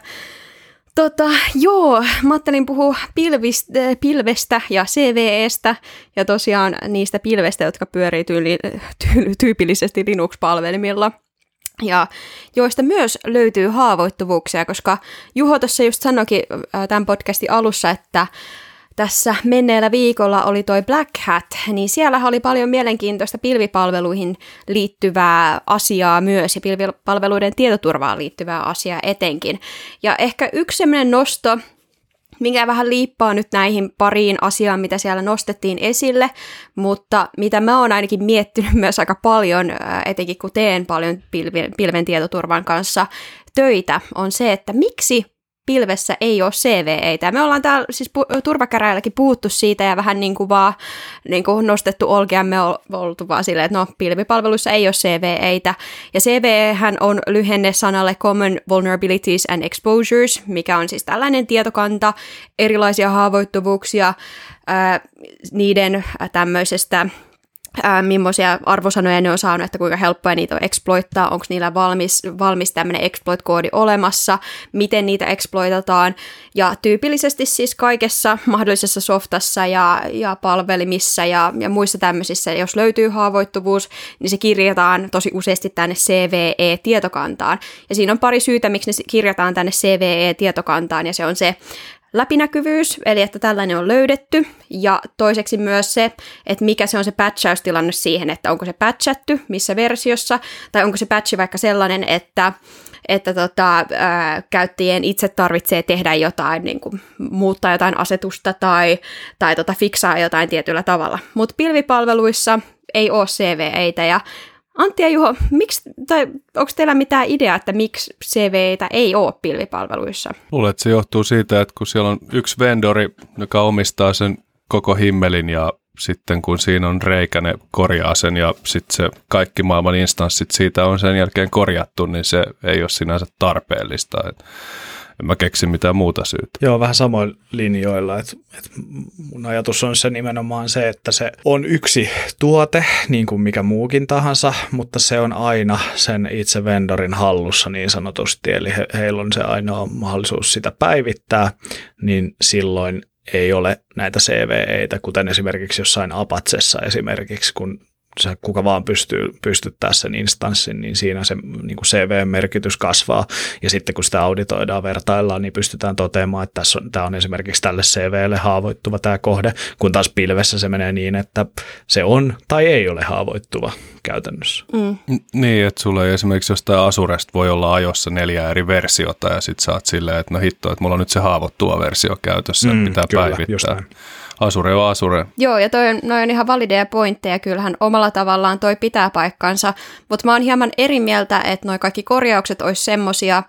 Tota, joo, mä ajattelin puhua pilvistä, pilvestä ja CVEstä ja tosiaan niistä pilvestä, jotka pyörii tyyli, tyy, tyypillisesti Linux-palvelimilla. Ja joista myös löytyy haavoittuvuuksia, koska Juho tuossa just sanoikin äh, tämän podcastin alussa, että tässä menneellä viikolla oli toi Black Hat, niin siellä oli paljon mielenkiintoista pilvipalveluihin liittyvää asiaa myös ja pilvipalveluiden tietoturvaan liittyvää asiaa etenkin. Ja ehkä yksi sellainen nosto, minkä vähän liippaa nyt näihin pariin asiaan, mitä siellä nostettiin esille, mutta mitä mä oon ainakin miettinyt myös aika paljon, etenkin kun teen paljon pilven tietoturvan kanssa töitä, on se, että miksi pilvessä ei ole CVEitä. Me ollaan täällä siis pu- turvakäräjälläkin puhuttu siitä ja vähän niin kuin vaan niin kuin nostettu olkeamme ol- oltu vaan silleen, että no pilvipalveluissa ei ole CVEitä. Ja CVE on lyhenne sanalle Common Vulnerabilities and Exposures, mikä on siis tällainen tietokanta, erilaisia haavoittuvuuksia, ää, niiden tämmöisestä ää, millaisia arvosanoja ne on saanut, että kuinka helppoa niitä on exploittaa, onko niillä valmis, valmis tämmöinen exploit-koodi olemassa, miten niitä exploitataan, ja tyypillisesti siis kaikessa mahdollisessa softassa ja, ja palvelimissa ja, ja muissa tämmöisissä, jos löytyy haavoittuvuus, niin se kirjataan tosi useasti tänne CVE-tietokantaan, ja siinä on pari syytä, miksi ne kirjataan tänne CVE-tietokantaan, ja se on se, läpinäkyvyys, eli että tällainen on löydetty, ja toiseksi myös se, että mikä se on se patchaustilanne siihen, että onko se patchattu, missä versiossa, tai onko se patchi vaikka sellainen, että että tota, ää, käyttäjien itse tarvitsee tehdä jotain, niin kuin, muuttaa jotain asetusta tai, tai tota, fiksaa jotain tietyllä tavalla. Mutta pilvipalveluissa ei ole CVEitä ja Antti ja Juho, miksi, tai onko teillä mitään ideaa, että miksi CVEitä ei ole pilvipalveluissa? luulen, että se johtuu siitä, että kun siellä on yksi vendori, joka omistaa sen koko himmelin ja sitten kun siinä on reikä, ne korjaa sen ja sitten se kaikki maailman instanssit siitä on sen jälkeen korjattu, niin se ei ole sinänsä tarpeellista. En mä keksi mitään muuta syytä. Joo, vähän samoilla linjoilla. Et, et mun ajatus on se nimenomaan se, että se on yksi tuote, niin kuin mikä muukin tahansa, mutta se on aina sen itse vendorin hallussa niin sanotusti. Eli he, heillä on se ainoa mahdollisuus sitä päivittää, niin silloin ei ole näitä CVEitä, kuten esimerkiksi jossain Apacessa esimerkiksi, kun se kuka vaan pystyy pystyttää sen instanssin, niin siinä se niin kuin CV-merkitys kasvaa. Ja sitten kun sitä auditoidaan, vertaillaan, niin pystytään toteamaan, että tässä on, tämä on esimerkiksi tälle CVlle haavoittuva tämä kohde, kun taas pilvessä se menee niin, että se on tai ei ole haavoittuva käytännössä. Mm. Niin, että sulla ei esimerkiksi jostain Asuresta voi olla ajossa neljä eri versiota ja sit sä oot silleen, että no hitto, että mulla on nyt se haavoittuva versio käytössä, Mm, pitää kyllä, just päivittää. näin. Asure on Asure. Joo, ja toi on, noi on ihan valideja pointteja, kyllähän omalla tavallaan toi pitää paikkansa, mutta mä oon hieman eri mieltä, että noi kaikki korjaukset olisi semmosia,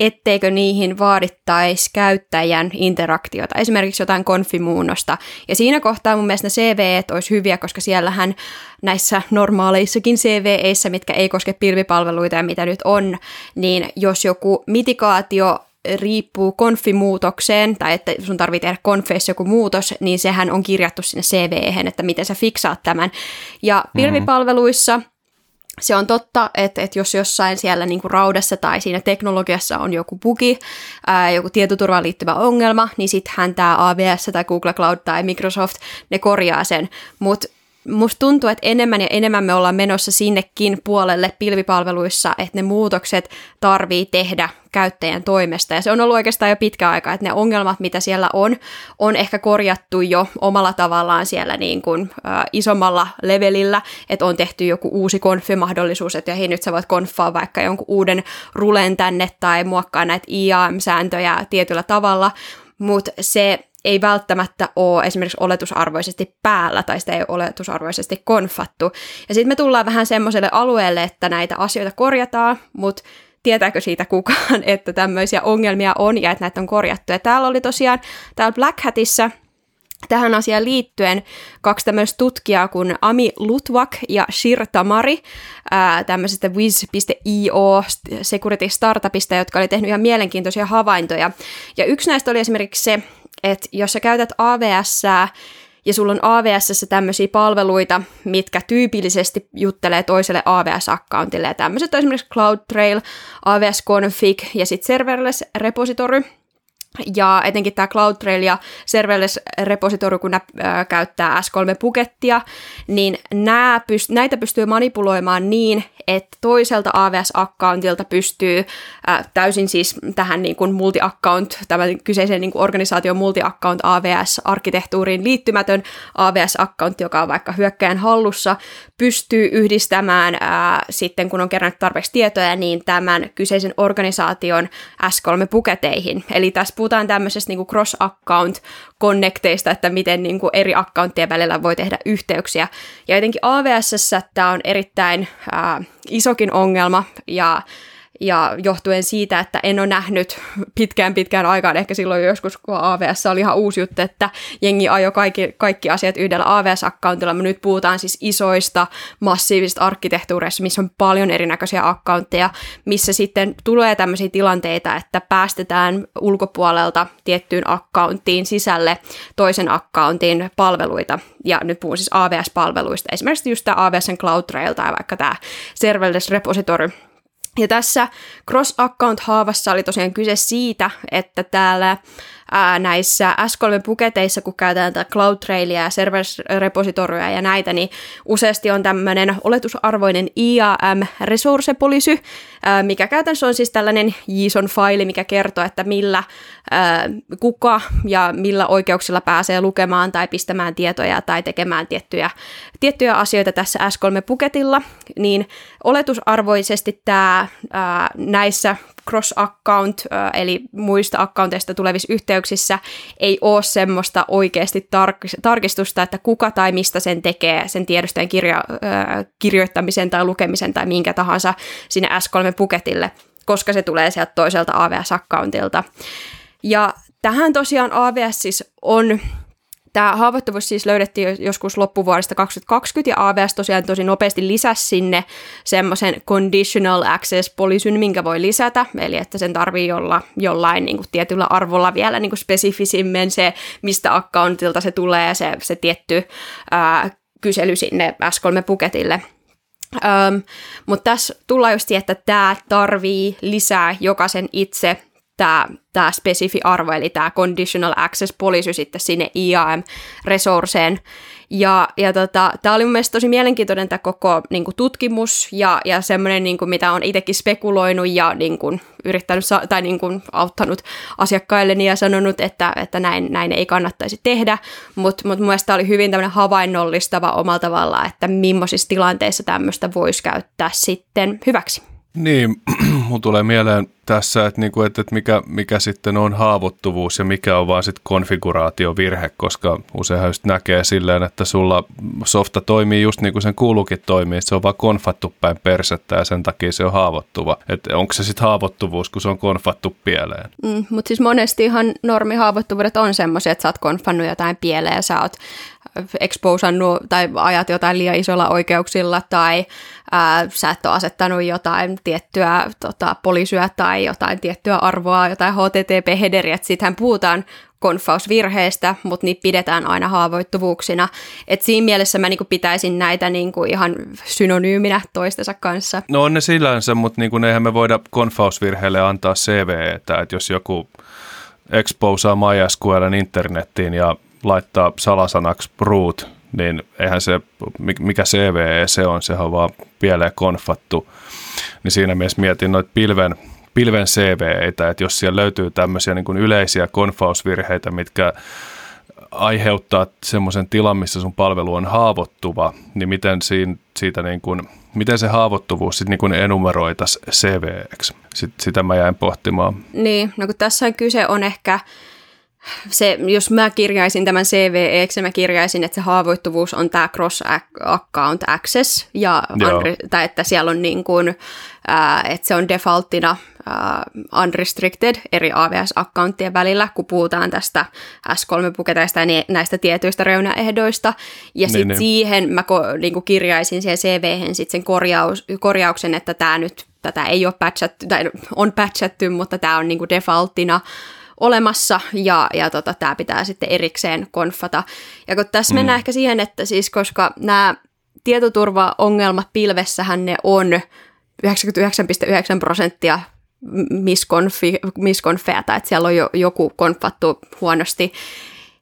etteikö niihin vaadittaisi käyttäjän interaktiota, esimerkiksi jotain konfimuunnosta. Ja siinä kohtaa mun mielestä ne CV olisi hyviä, koska siellähän näissä normaaleissakin CVEissä, mitkä ei koske pilvipalveluita ja mitä nyt on, niin jos joku mitikaatio riippuu konfimuutokseen, tai että sun tarvii tehdä konfeissa joku muutos, niin sehän on kirjattu sinne CV:hen, että miten sä fiksaat tämän. Ja pilvipalveluissa se on totta, että, että jos jossain siellä niin kuin raudassa tai siinä teknologiassa on joku bugi, ää, joku tietoturvaan liittyvä ongelma, niin sittenhän tämä AWS tai Google Cloud tai Microsoft, ne korjaa sen. Mutta musta tuntuu, että enemmän ja enemmän me ollaan menossa sinnekin puolelle pilvipalveluissa, että ne muutokset tarvii tehdä käyttäjän toimesta. Ja se on ollut oikeastaan jo pitkä aika, että ne ongelmat, mitä siellä on, on ehkä korjattu jo omalla tavallaan siellä niin kuin, ä, isommalla levelillä, että on tehty joku uusi konfimahdollisuus, että hei nyt sä voit konfaa vaikka jonkun uuden rulen tänne tai muokkaa näitä IAM-sääntöjä tietyllä tavalla, mutta se ei välttämättä ole esimerkiksi oletusarvoisesti päällä tai sitä ei ole oletusarvoisesti konfattu. Ja sitten me tullaan vähän semmoiselle alueelle, että näitä asioita korjataan, mutta tietääkö siitä kukaan, että tämmöisiä ongelmia on ja että näitä on korjattu. Ja täällä oli tosiaan täällä Black Hatissa tähän asiaan liittyen kaksi tämmöistä tutkijaa kuin Ami Lutvak ja Shir Tamari tämmöisestä Wiz.io Security Startupista, jotka oli tehnyt ihan mielenkiintoisia havaintoja. Ja yksi näistä oli esimerkiksi se, että jos sä käytät AVS ja sulla on AVS tämmöisiä palveluita, mitkä tyypillisesti juttelee toiselle AVS-accountille, ja tämmöiset on esimerkiksi CloudTrail, AVS Config ja sitten Serverless Repository, ja etenkin tämä CloudTrail ja Serverless Repository, kun nämä käyttää S3-pukettia, niin nämä pyst- näitä pystyy manipuloimaan niin, että toiselta AWS-accountilta pystyy äh, täysin siis tähän niin kuin multi-account, tämän kyseisen niin kuin organisaation multi-account AWS-arkkitehtuuriin liittymätön AWS-accountti, joka on vaikka hyökkäjän hallussa, pystyy yhdistämään äh, sitten, kun on kerännyt tarpeeksi tietoja, niin tämän kyseisen organisaation S3-puketeihin. Eli tässä puhutaan tämmöisestä niin kuin cross-account connecteista, että miten niin kuin eri accounttien välillä voi tehdä yhteyksiä. Ja jotenkin AWS tämä on erittäin äh, isokin ongelma ja ja johtuen siitä, että en ole nähnyt pitkään pitkään aikaan, ehkä silloin joskus, kun AVS oli ihan uusi juttu, että jengi ajoi kaikki, kaikki asiat yhdellä AVS-accountilla, mutta nyt puhutaan siis isoista, massiivisista arkkitehtuureista, missä on paljon erinäköisiä accountteja, missä sitten tulee tämmöisiä tilanteita, että päästetään ulkopuolelta tiettyyn accounttiin sisälle toisen accountin palveluita, ja nyt puhun siis AVS-palveluista, esimerkiksi just tämä AVSn CloudTrail tai vaikka tämä Serverless Repository, ja tässä cross-account-haavassa oli tosiaan kyse siitä, että täällä ää, näissä S3-puketeissa, kun käytetään tätä CloudTrailia ja server-repositoria ja näitä, niin useasti on tämmöinen oletusarvoinen IAM-resource-policy, ää, mikä käytännössä on siis tällainen JSON-faili, mikä kertoo, että millä ää, kuka ja millä oikeuksilla pääsee lukemaan tai pistämään tietoja tai tekemään tiettyjä, tiettyjä asioita tässä S3-puketilla, niin oletusarvoisesti tämä ää, näissä cross-account, eli muista accounteista tulevissa yhteyksissä, ei ole semmoista oikeasti tar- tarkistusta, että kuka tai mistä sen tekee, sen tiedostojen kirja- kirjoittamisen tai lukemisen tai minkä tahansa sinne S3-puketille, koska se tulee sieltä toiselta AWS-accountilta. Ja tähän tosiaan AWS siis on Tämä haavoittuvuus siis löydettiin joskus loppuvuodesta 2020 ja AWS tosiaan tosi nopeasti lisäsi sinne semmoisen conditional access policyn, minkä voi lisätä, eli että sen tarvii olla jollain niin kuin tietyllä arvolla vielä niin kuin spesifisimmin se, mistä accountilta se tulee, se, se tietty ää, kysely sinne S3-puketille. Um, mutta tässä tullaan just että tämä tarvii lisää jokaisen itse tämä, tämä spesifi arvo, eli tämä conditional access policy sitten sinne IAM-resursseen. Ja, ja tota, tämä oli mun mielestä tosi mielenkiintoinen tämä koko niin kuin, tutkimus ja, ja semmoinen, niin kuin, mitä on itsekin spekuloinut ja niin kuin, yrittänyt tai niin kuin, auttanut asiakkailleni ja sanonut, että, että näin, näin ei kannattaisi tehdä, mutta mut mun mielestä oli hyvin tämmöinen havainnollistava omalla tavallaan, että millaisissa tilanteissa tämmöistä voisi käyttää sitten hyväksi. Niin, mun tulee mieleen tässä, että, niinku, että, että mikä, mikä sitten on haavoittuvuus ja mikä on vaan sitten konfiguraatiovirhe, koska useinhan just näkee silleen, että sulla softa toimii just niin kuin sen kuuluukin toimii, se on vaan konfattu päin persettä ja sen takia se on haavoittuva. Että onko se sitten haavoittuvuus, kun se on konfattu pieleen? Mm, mutta siis monesti ihan normihaavoittuvuudet on semmoisia, että sä oot konfannut jotain pieleen ja sä oot exposannut tai ajat jotain liian isoilla oikeuksilla tai ää, sä et ole asettanut jotain tiettyä tota, poliisyä tai jotain tiettyä arvoa, jotain HTTP-hederiä, siitähän puhutaan konfausvirheistä, mutta niitä pidetään aina haavoittuvuuksina. Et siinä mielessä mä niinku pitäisin näitä niinku ihan synonyyminä toistensa kanssa. No on ne sillänsä, mutta niinku eihän me voida konfausvirheelle antaa CV, että jos joku exposaa MySQLn internettiin ja laittaa salasanaksi root niin eihän se, mikä CVE se on, sehän on vaan pieleen konfattu. Niin siinä mielessä mietin noita pilven, pilven CVEitä, että jos siellä löytyy tämmöisiä niin kuin yleisiä konfausvirheitä, mitkä aiheuttaa semmoisen tilan, missä sun palvelu on haavoittuva, niin miten, siinä, siitä niin kuin, miten se haavoittuvuus sitten niin enumeroitaisiin CVEksi? Sit, sitä mä jäin pohtimaan. Niin, no kun tässä on kyse on ehkä se, jos mä kirjaisin tämän CVE, mä kirjaisin, että se haavoittuvuus on tämä cross account access, ja unre- tai että siellä on niin kuin, äh, että se on defaulttina uh, unrestricted eri AWS-akkaunttien välillä, kun puhutaan tästä S3-puketeista ja näistä tietyistä reunaehdoista. Ja sitten niin, niin. siihen mä ko, niin kuin kirjaisin siihen CVhen sit sen korjaus, korjauksen, että tämä nyt, tätä ei ole patchattu, tai on patchattu, mutta tämä on niin kuin defaulttina olemassa ja, ja tota, tämä pitää sitten erikseen konfata. Ja kun tässä mm. mennään ehkä siihen, että siis koska nämä tietoturvaongelmat pilvessähän ne on 99,9 prosenttia miskonfi, miskonfeata, että siellä on jo, joku konfattu huonosti.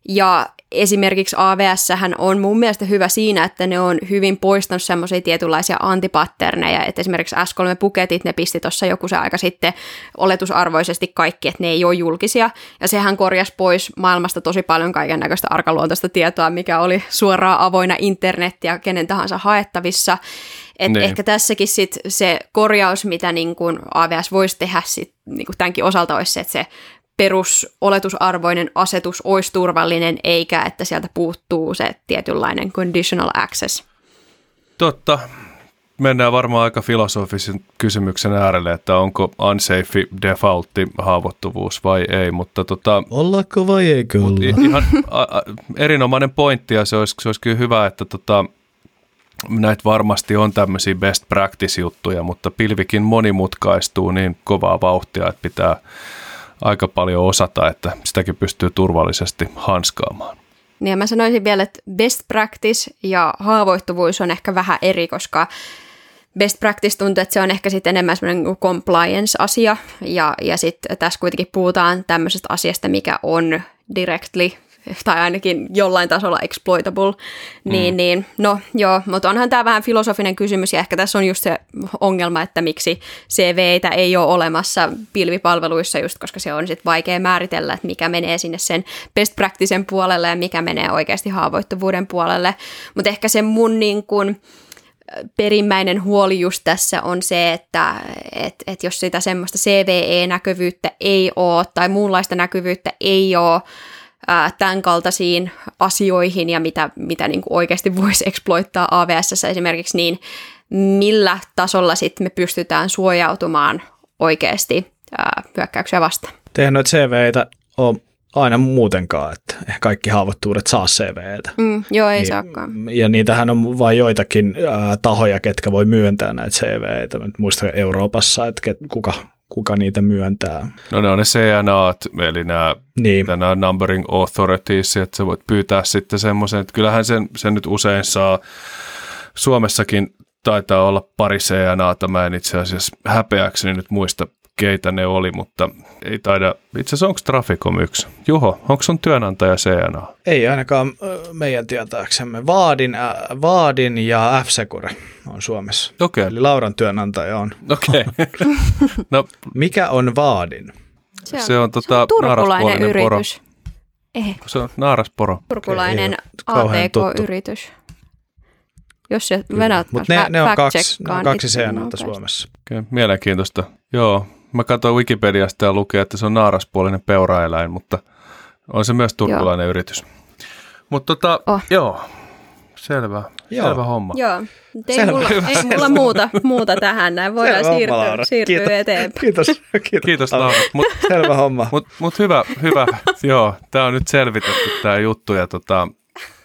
Ja esimerkiksi AVS on mun mielestä hyvä siinä, että ne on hyvin poistanut semmoisia tietynlaisia antipatterneja, että esimerkiksi S3-puketit, ne pisti tuossa joku se aika sitten oletusarvoisesti kaikki, että ne ei ole julkisia, ja sehän korjasi pois maailmasta tosi paljon kaiken näköistä arkaluontoista tietoa, mikä oli suoraan avoina internettiä kenen tahansa haettavissa, et niin. ehkä tässäkin sit se korjaus, mitä niin kun AVS voisi tehdä sit, niin tämänkin osalta, olisi se, että se perusoletusarvoinen asetus olisi turvallinen, eikä että sieltä puuttuu se tietynlainen conditional access. Totta. Mennään varmaan aika filosofisen kysymyksen äärelle, että onko unsafe defaultti haavoittuvuus vai ei, mutta tota... Ollako vai eikö olla? Ihan a, a, erinomainen pointti ja se olisi, se olisi kyllä hyvä, että tota, näitä varmasti on tämmöisiä best practice-juttuja, mutta pilvikin monimutkaistuu niin kovaa vauhtia, että pitää aika paljon osata, että sitäkin pystyy turvallisesti hanskaamaan. Niin ja mä sanoisin vielä, että best practice ja haavoittuvuus on ehkä vähän eri, koska best practice tuntuu, että se on ehkä sitten enemmän semmoinen compliance-asia, ja, ja sitten tässä kuitenkin puhutaan tämmöisestä asiasta, mikä on directly tai ainakin jollain tasolla exploitable, niin, mm. niin no joo, mutta onhan tämä vähän filosofinen kysymys ja ehkä tässä on just se ongelma, että miksi CVitä ei ole olemassa pilvipalveluissa just, koska se on sitten vaikea määritellä, että mikä menee sinne sen best practicen puolelle ja mikä menee oikeasti haavoittuvuuden puolelle, mutta ehkä se mun niin kuin, perimmäinen huoli just tässä on se, että et, et jos sitä semmoista CVE-näkyvyyttä ei ole tai muunlaista näkyvyyttä ei ole, ää, tämän kaltaisiin asioihin ja mitä, mitä niin kuin oikeasti voisi exploittaa AVS esimerkiksi, niin millä tasolla sitten me pystytään suojautumaan oikeasti ää, hyökkäyksiä vastaan. Tehän noita CVitä on aina muutenkaan, että kaikki haavoittuudet saa CVtä. Mm, joo, ei niin, saakaan. Ja niitähän on vain joitakin ää, tahoja, ketkä voi myöntää näitä CVitä. Muistan Euroopassa, että ket, kuka kuka niitä myöntää. No ne on ne CNA, eli nämä, niin. nämä numbering authorities, että sä voit pyytää sitten semmoisen, että kyllähän sen, sen nyt usein saa, Suomessakin taitaa olla pari CNAta, mä en itse asiassa häpeäkseni nyt muista keitä ne oli, mutta ei taida, itse asiassa onko Traficom yksi? Juho, onko sun työnantaja CNA? Ei ainakaan meidän tietääksemme. Vaadin, äh, Vaadin ja F-Secure on Suomessa. Okay. Eli Lauran työnantaja on. Okei. Okay. no, Mikä on Vaadin? Se on, se on, tota, se on turkulainen yritys. Eh. Se on naarasporo. Turkulainen ATK-yritys. Jos se venät Mutta ne, ne, on kaksi, ne on kaksi CNAta Suomessa. Okay, mielenkiintoista. Joo, mä katsoin Wikipediasta ja lukee, että se on naaraspuolinen peuraeläin, mutta on se myös turkulainen joo. yritys. Mutta tota, oh. joo, selvä, joo. selvä homma. Joo, ei, selvä, mulla, ei mulla muuta, muuta tähän, näin voidaan selvä siirtyä, homma, siirtyä kiitos, eteenpäin. Kiitos, kiitos, kiitos Laura. Mut, selvä homma. Mutta mut hyvä, hyvä, joo, tämä on nyt selvitetty tämä juttu ja tota,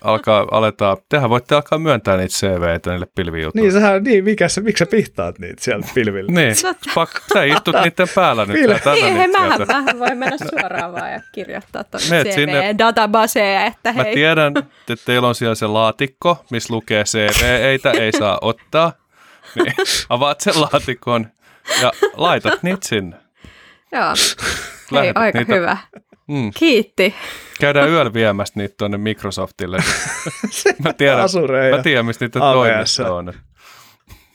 alkaa, aletaan, tehän voitte alkaa myöntää niitä CVitä niille pilvijutuille. Niin, sähän, niin mikä sä, miksi sä pihtaat niitä siellä pilville? niin, pak, sä istut niiden päällä nyt. Pil- niin, hei, mähän, mähän voi mennä suoraan vaan ja kirjoittaa tuon CV-databaseen, että hei. Mä tiedän, että teillä on siellä se laatikko, missä lukee CV-eitä, ei saa ottaa. Niin, avaat sen laatikon ja laitat niitä sinne. Joo, hei, aika niitä, hyvä. Mm. Kiitti. Käydään yöllä viemässä niitä tuonne Microsoftille. mä, tiedän, Asureja. mä tiedän, mistä niitä AWS. toimisto on.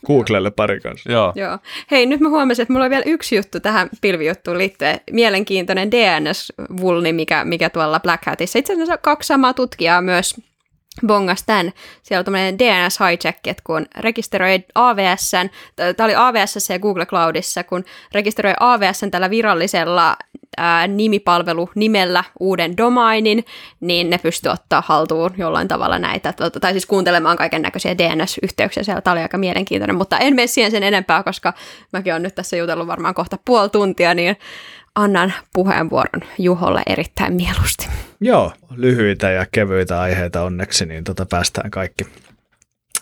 Googlelle pari kanssa. Joo. Joo. Hei, nyt mä huomasin, että mulla on vielä yksi juttu tähän pilvijuttuun liittyen. Mielenkiintoinen DNS-vulni, mikä, mikä tuolla Black Hatissa. Itse asiassa kaksi samaa tutkijaa myös bongas tämän. Siellä on tämmöinen DNS hijack, että kun rekisteröi AWSn, tämä oli AWS ja Google Cloudissa, kun rekisteröi AWSn tällä virallisella ää, nimipalvelu nimellä uuden domainin, niin ne pystyy ottaa haltuun jollain tavalla näitä, tota, tai siis kuuntelemaan kaiken näköisiä DNS-yhteyksiä siellä. Tämä oli aika mielenkiintoinen, mutta en mene siihen sen enempää, koska mäkin olen nyt tässä jutellut varmaan kohta puoli tuntia, niin annan puheenvuoron Juholle erittäin mieluusti. Joo, lyhyitä ja kevyitä aiheita onneksi, niin tota päästään kaikki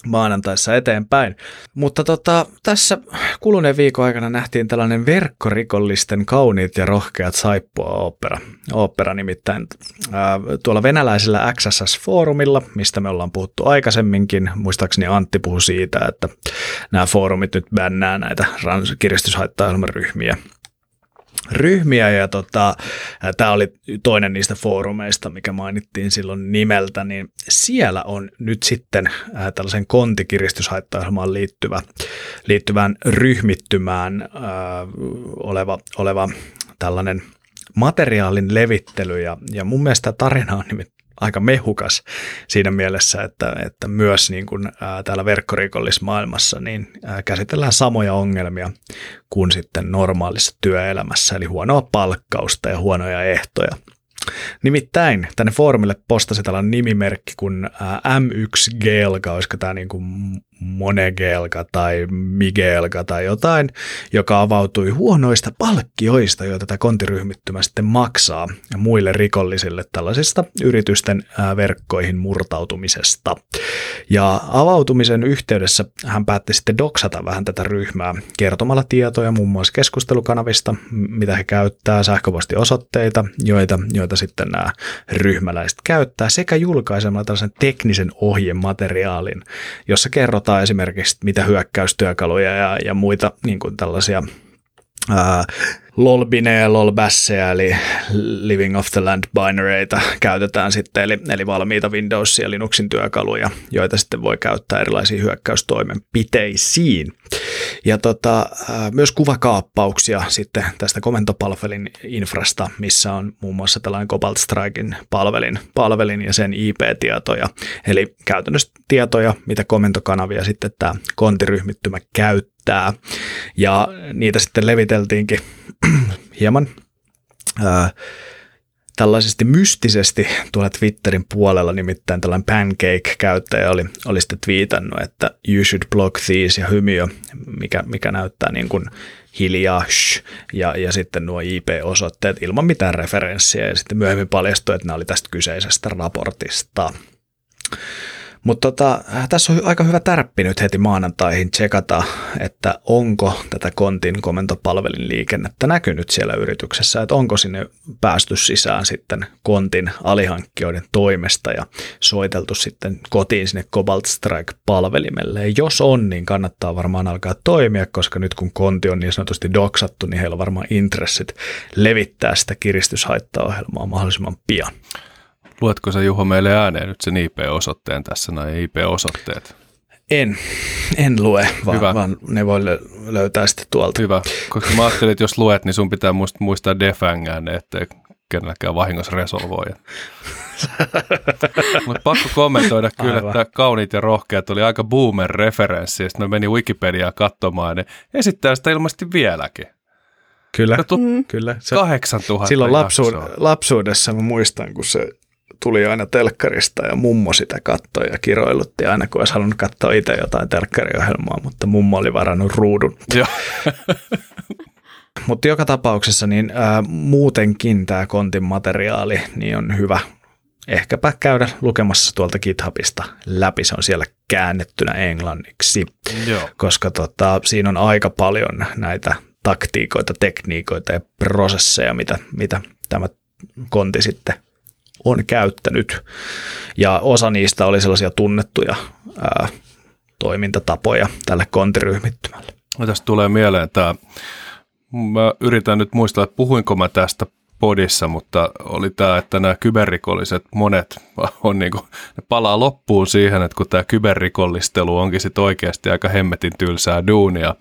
maanantaissa eteenpäin. Mutta tota, tässä kuluneen viikon aikana nähtiin tällainen verkkorikollisten kauniit ja rohkeat saippua opera. Opera nimittäin ää, tuolla venäläisellä XSS-foorumilla, mistä me ollaan puhuttu aikaisemminkin. Muistaakseni Antti puhui siitä, että nämä foorumit nyt bännää näitä rans- kiristyshaittaohjelmaryhmiä ryhmiä ja tota, tämä oli toinen niistä foorumeista, mikä mainittiin silloin nimeltä, niin siellä on nyt sitten äh, tällaisen kontikiristyshaittaohjelmaan liittyvä, liittyvään ryhmittymään äh, oleva, oleva tällainen materiaalin levittely ja, ja mun mielestä tarina on aika mehukas siinä mielessä, että, että myös niin kuin, ää, täällä verkkorikollismaailmassa niin ää, käsitellään samoja ongelmia kuin sitten normaalissa työelämässä, eli huonoa palkkausta ja huonoja ehtoja. Nimittäin tänne foorumille postasi tällainen nimimerkki kuin M1 Gelga, olisiko tämä niin kuin Monegelka tai Migelka tai jotain, joka avautui huonoista palkkioista, joita tämä kontiryhmittymä sitten maksaa muille rikollisille tällaisista yritysten verkkoihin murtautumisesta. Ja avautumisen yhteydessä hän päätti sitten doksata vähän tätä ryhmää kertomalla tietoja muun muassa keskustelukanavista, mitä he käyttää, sähköpostiosoitteita, joita, joita sitten nämä ryhmäläiset käyttää, sekä julkaisemalla tällaisen teknisen ohjemateriaalin, jossa kerrotaan kerrotaan esimerkiksi mitä hyökkäystyökaluja ja, ja muita niin kuin tällaisia lolbineja ja lolbasseja, eli living off the land binaryita käytetään sitten, eli, eli valmiita Windows ja Linuxin työkaluja, joita sitten voi käyttää erilaisiin hyökkäystoimenpiteisiin. Ja tota, myös kuvakaappauksia sitten tästä komentopalvelin infrasta, missä on muun muassa tällainen Cobalt Strikein palvelin, palvelin ja sen IP-tietoja, eli käytännössä tietoja, mitä komentokanavia sitten tämä kontiryhmittymä käyttää. Ja niitä sitten leviteltiinkin hieman ää, tällaisesti mystisesti tuolla Twitterin puolella, nimittäin tällainen Pancake-käyttäjä oli, oli sitten twiitannut, että you should block these ja hymiö, mikä, mikä näyttää niin kuin hiljaa shh, ja, ja sitten nuo IP-osoitteet ilman mitään referenssiä ja sitten myöhemmin paljastui, että nämä oli tästä kyseisestä raportista. Mutta tota, tässä on aika hyvä tärppi nyt heti maanantaihin tsekata, että onko tätä kontin komentopalvelin liikennettä näkynyt siellä yrityksessä, että onko sinne päästy sisään sitten kontin alihankkijoiden toimesta ja soiteltu sitten kotiin sinne Cobalt Strike-palvelimelle. Ja jos on, niin kannattaa varmaan alkaa toimia, koska nyt kun konti on niin sanotusti doksattu, niin heillä on varmaan intressit levittää sitä kiristyshaittaohjelmaa mahdollisimman pian. Luetko sä Juho meille ääneen nyt sen IP-osoitteen tässä, nämä IP-osoitteet? En, en lue, vaan, Hyvä. vaan ne voi löytää sitten tuolta. Hyvä, koska mä ajattelin, että jos luet, niin sun pitää muistaa defangään, ettei kenelläkään vahingossa resolvoida. Mutta pakko kommentoida kyllä, Aivan. että kauniit ja rohkeat oli aika boomer-referenssi, ja sitten meni Wikipediaa katsomaan, ja esittää sitä ilmeisesti vieläkin. Kyllä, mm. kyllä. Se, 8000 Silloin lapsuud- lapsuudessa mä muistan, kun se tuli aina telkkarista ja mummo sitä kattoi ja kiroilutti aina, kun olisi halunnut katsoa itse jotain telkkariohjelmaa, mutta mummo oli varannut ruudun. mutta joka tapauksessa niin ää, muutenkin tämä kontin materiaali niin on hyvä ehkäpä käydä lukemassa tuolta GitHubista läpi. Se on siellä käännettynä englanniksi, Joo. koska tota, siinä on aika paljon näitä taktiikoita, tekniikoita ja prosesseja, mitä, mitä tämä konti sitten on käyttänyt. Ja osa niistä oli sellaisia tunnettuja ää, toimintatapoja tälle kontiryhmittymälle. Tästä tulee mieleen tämä, mä yritän nyt muistaa, että puhuinko mä tästä podissa, mutta oli tämä, että nämä kyberrikolliset monet on niin kuin, ne palaa loppuun siihen, että kun tämä kyberrikollistelu onkin sitten oikeasti aika hemmetin tylsää duunia,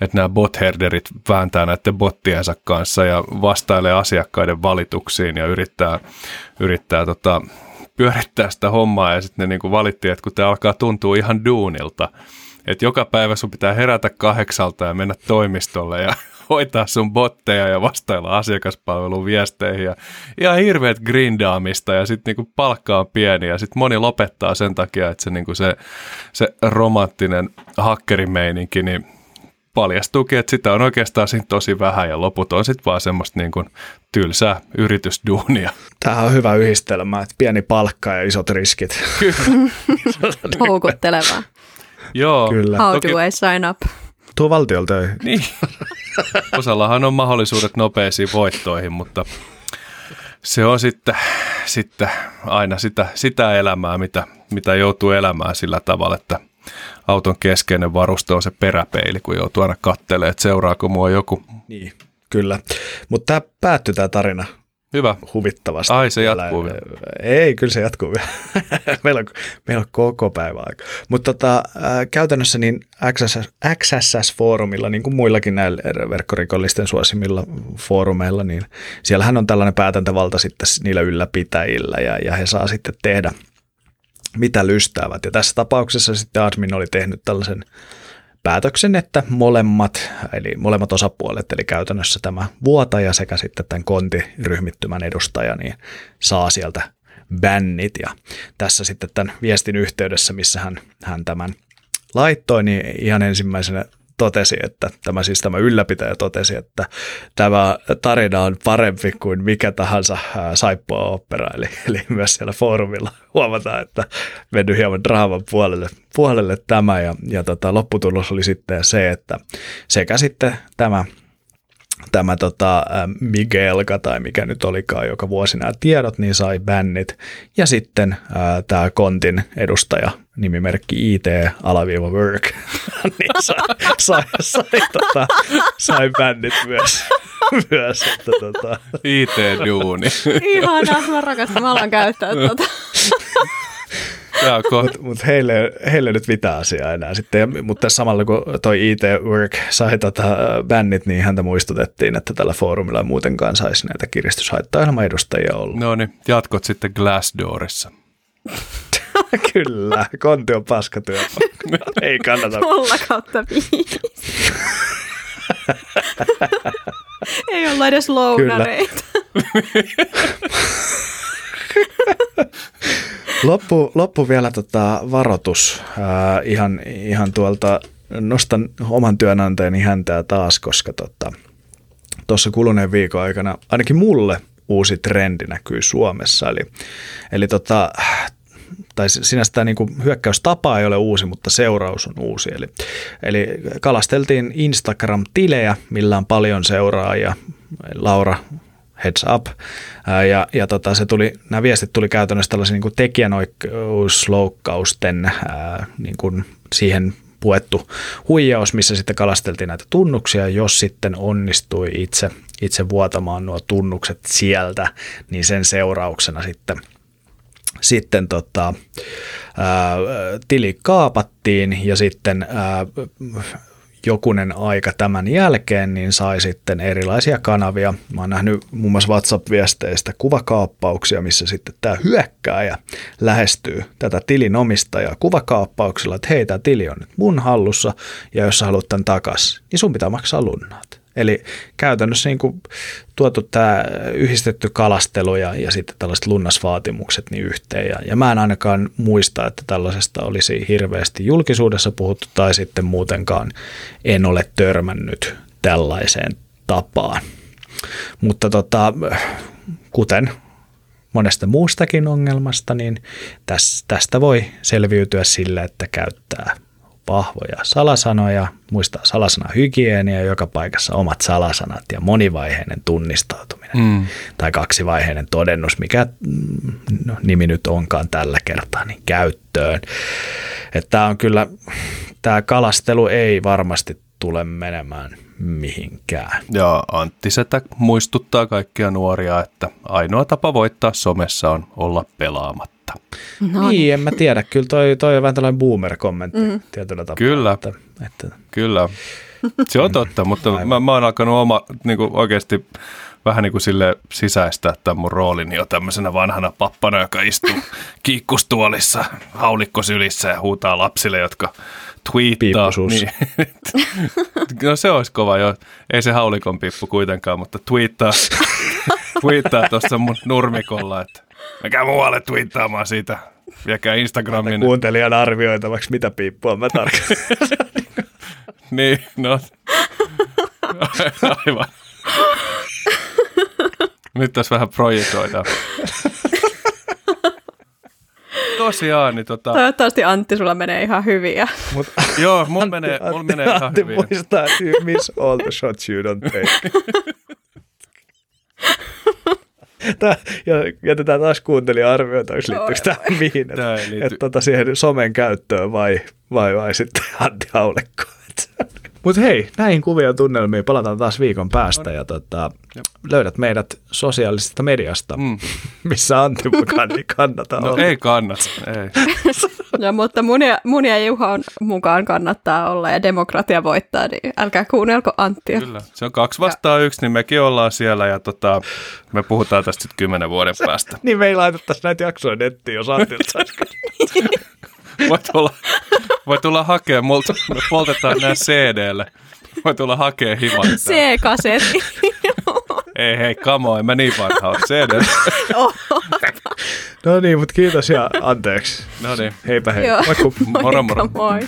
että nämä botherderit vääntää näiden bottiensa kanssa ja vastailee asiakkaiden valituksiin ja yrittää, yrittää tota, pyörittää sitä hommaa ja sitten ne niin kuin valittiin, että kun tämä alkaa tuntua ihan duunilta, että joka päivä sun pitää herätä kahdeksalta ja mennä toimistolle ja hoitaa sun botteja ja vastailla asiakaspalvelun viesteihin ja ihan hirveät grindaamista ja sitten niinku palkka on pieni ja sitten moni lopettaa sen takia, että se, niinku se, se romanttinen hakkerimeininki, niin paljastuukin, että sitä on oikeastaan siinä tosi vähän ja loput on sitten vaan semmoista niin kuin tylsää yritysduunia. Tämä on hyvä yhdistelmä, että pieni palkka ja isot riskit. Kyllä. Houkuttelevaa. Joo. Kyllä. How Toki- do I sign up? Tuo valtiolta töihin. Niin. Osallahan on mahdollisuudet nopeisiin voittoihin, mutta se on sitten, sitten aina sitä, sitä elämää, mitä, mitä joutuu elämään sillä tavalla, että auton keskeinen varuste on se peräpeili, kun joutuu aina katselemaan, että seuraako mua joku. Niin, kyllä. Mutta tämä päättyi tämä tarina Hyvä. huvittavasti. Ai, se jatkuu vielä. Ei, kyllä se jatkuu vielä. meillä, on, meillä on koko päivä aika. Mutta tota, äh, käytännössä niin XSS, XSS-foorumilla, niin kuin muillakin näillä verkkorikollisten suosimilla foorumeilla, niin siellähän on tällainen päätäntävalta sitten niillä ylläpitäjillä ja, ja he saa sitten tehdä mitä lystäävät. Ja tässä tapauksessa sitten admin oli tehnyt tällaisen päätöksen, että molemmat, eli molemmat osapuolet, eli käytännössä tämä vuotaja sekä sitten tämän kontiryhmittymän edustaja, niin saa sieltä bännit. Ja tässä sitten tämän viestin yhteydessä, missä hän, hän tämän laittoi, niin ihan ensimmäisenä totesi, että tämä siis tämä ylläpitäjä totesi, että tämä tarina on parempi kuin mikä tahansa saippua opera, eli, eli myös siellä foorumilla huomataan, että mennyt hieman draaman puolelle, puolelle tämä, ja, ja tota, lopputulos oli sitten se, että sekä sitten tämä tämä tota, Miguelka tai mikä nyt olikaan, joka vuosi nämä tiedot, niin sai bännit. Ja sitten ää, tämä Kontin edustaja, nimimerkki IT alaviiva work, niin sai, sai, sai, tota, sai bännit myös. myös että, tota, IT-duuni. Ihanaa, mä rakastan, mä alan käyttää tuota. Mutta mut heille, heille nyt mitään asiaa enää sitten. Ja, mutta samalla kun toi IT Work sai tota bännit, niin häntä muistutettiin, että tällä foorumilla ei muutenkaan saisi näitä kiristyshaittaohjelman edustajia olla. No niin, jatkot sitten Glassdoorissa. Kyllä, konti on paskatyö. ei kannata. Nolla kautta viisi. Ei olla edes lounareita. Loppu, loppu vielä tota varoitus. Ää, ihan, ihan tuolta nostan oman työnantajani häntää taas, koska tuossa tota, kuluneen viikon aikana ainakin mulle uusi trendi näkyy Suomessa. Eli, eli tota, tai sinänsä tämä niinku hyökkäystapa ei ole uusi, mutta seuraus on uusi. Eli, eli kalasteltiin Instagram-tilejä, millä on paljon seuraajia. Laura heads up. Ja, ja tota, se tuli, nämä viestit tuli käytännössä tällaisen niin tekijänoikeusloukkausten ää, niin kuin siihen puettu huijaus, missä sitten kalasteltiin näitä tunnuksia. Jos sitten onnistui itse, itse vuotamaan nuo tunnukset sieltä, niin sen seurauksena sitten sitten tota, ää, tili kaapattiin ja sitten ää, jokunen aika tämän jälkeen, niin sai sitten erilaisia kanavia. Mä oon nähnyt muun muassa WhatsApp-viesteistä kuvakaappauksia, missä sitten tämä hyökkääjä lähestyy tätä tilin omistajaa kuvakaappauksella, että hei, tämä tili on nyt mun hallussa, ja jos sä haluat tämän takas, niin sun pitää maksaa lunnaat. Eli käytännössä niin kuin tuotu tämä yhdistetty kalastelu ja, ja sitten tällaiset lunnasvaatimukset niin yhteen. Ja, ja mä en ainakaan muista, että tällaisesta olisi hirveästi julkisuudessa puhuttu tai sitten muutenkaan en ole törmännyt tällaiseen tapaan. Mutta tota, kuten monesta muustakin ongelmasta, niin tästä voi selviytyä sillä, että käyttää vahvoja salasanoja, muistaa salasanahygienia, joka paikassa omat salasanat ja monivaiheinen tunnistautuminen. Mm. Tai kaksivaiheinen todennus, mikä no, nimi nyt onkaan tällä kertaa, niin käyttöön. Että tämä on kyllä, tämä kalastelu ei varmasti tule menemään mihinkään. Ja Antti Setä muistuttaa kaikkia nuoria, että ainoa tapa voittaa somessa on olla pelaamatta. No niin, en mä tiedä. Kyllä toi, toi on vähän tällainen boomer-kommentti mm. tietyllä tapaa. Kyllä. Että, että, Kyllä, se on totta, mutta mä, mä oon alkanut oma niin kuin oikeasti vähän niin kuin sille sisäistää tämän mun roolini jo tämmöisenä vanhana pappana, joka istuu kiikkustuolissa, haulikko sylissä ja huutaa lapsille, jotka Piippusuus. Niin, no se olisi kova jo. Ei se haulikon pippu kuitenkaan, mutta tweettaa, tweettaa tuossa mun nurmikolla, että mikä muualle tweettaamaan siitä. Viekää Instagramiin. Kuuntelijan arvioitavaksi, mitä piippua mä tarkoitan. Niin, no. Aivan. Nyt tässä vähän projisoidaan. Tosiaan, niin tota, Toivottavasti Antti, sulla menee ihan hyvin. Ja... Mut, joo, mulla menee, mulla Antti, menee ihan Antti hyvin. muistaa, että you miss all the shots you don't take. Tää, ja jätetään taas kuuntelija arvioitavaksi, liittyykö tämä mihin, että et, tota, siihen somen käyttöön vai, vai, vai sitten Antti Haulekko. Mutta hei, näihin kuvia tunnelmiin palataan taas viikon päästä ja tota, löydät meidät sosiaalisesta mediasta, Mm. missä Antti mukaan niin kannata No olla. ei kannata, ei. ja, mutta mun ja, mun ja Juhan mukaan kannattaa olla ja demokratia voittaa, niin älkää kuunnelko Anttia. Kyllä, se on kaksi vastaan yksi, niin mekin ollaan siellä ja tota, me puhutaan tästä sitten kymmenen vuoden päästä. Niin me ei laitettaisi näitä jaksoja nettiin, jos saisi Voi tulla, voi tulla hakea, multa, me poltetaan nämä CD-lle. Voi tulla hakea himat. C-kasetti. Ei hei, on, en mä niin vanha ole. CD. No niin, mutta kiitos ja anteeksi. No niin. Heipä hei. Joo. Moikku. Moro, moro. Moikka, moi.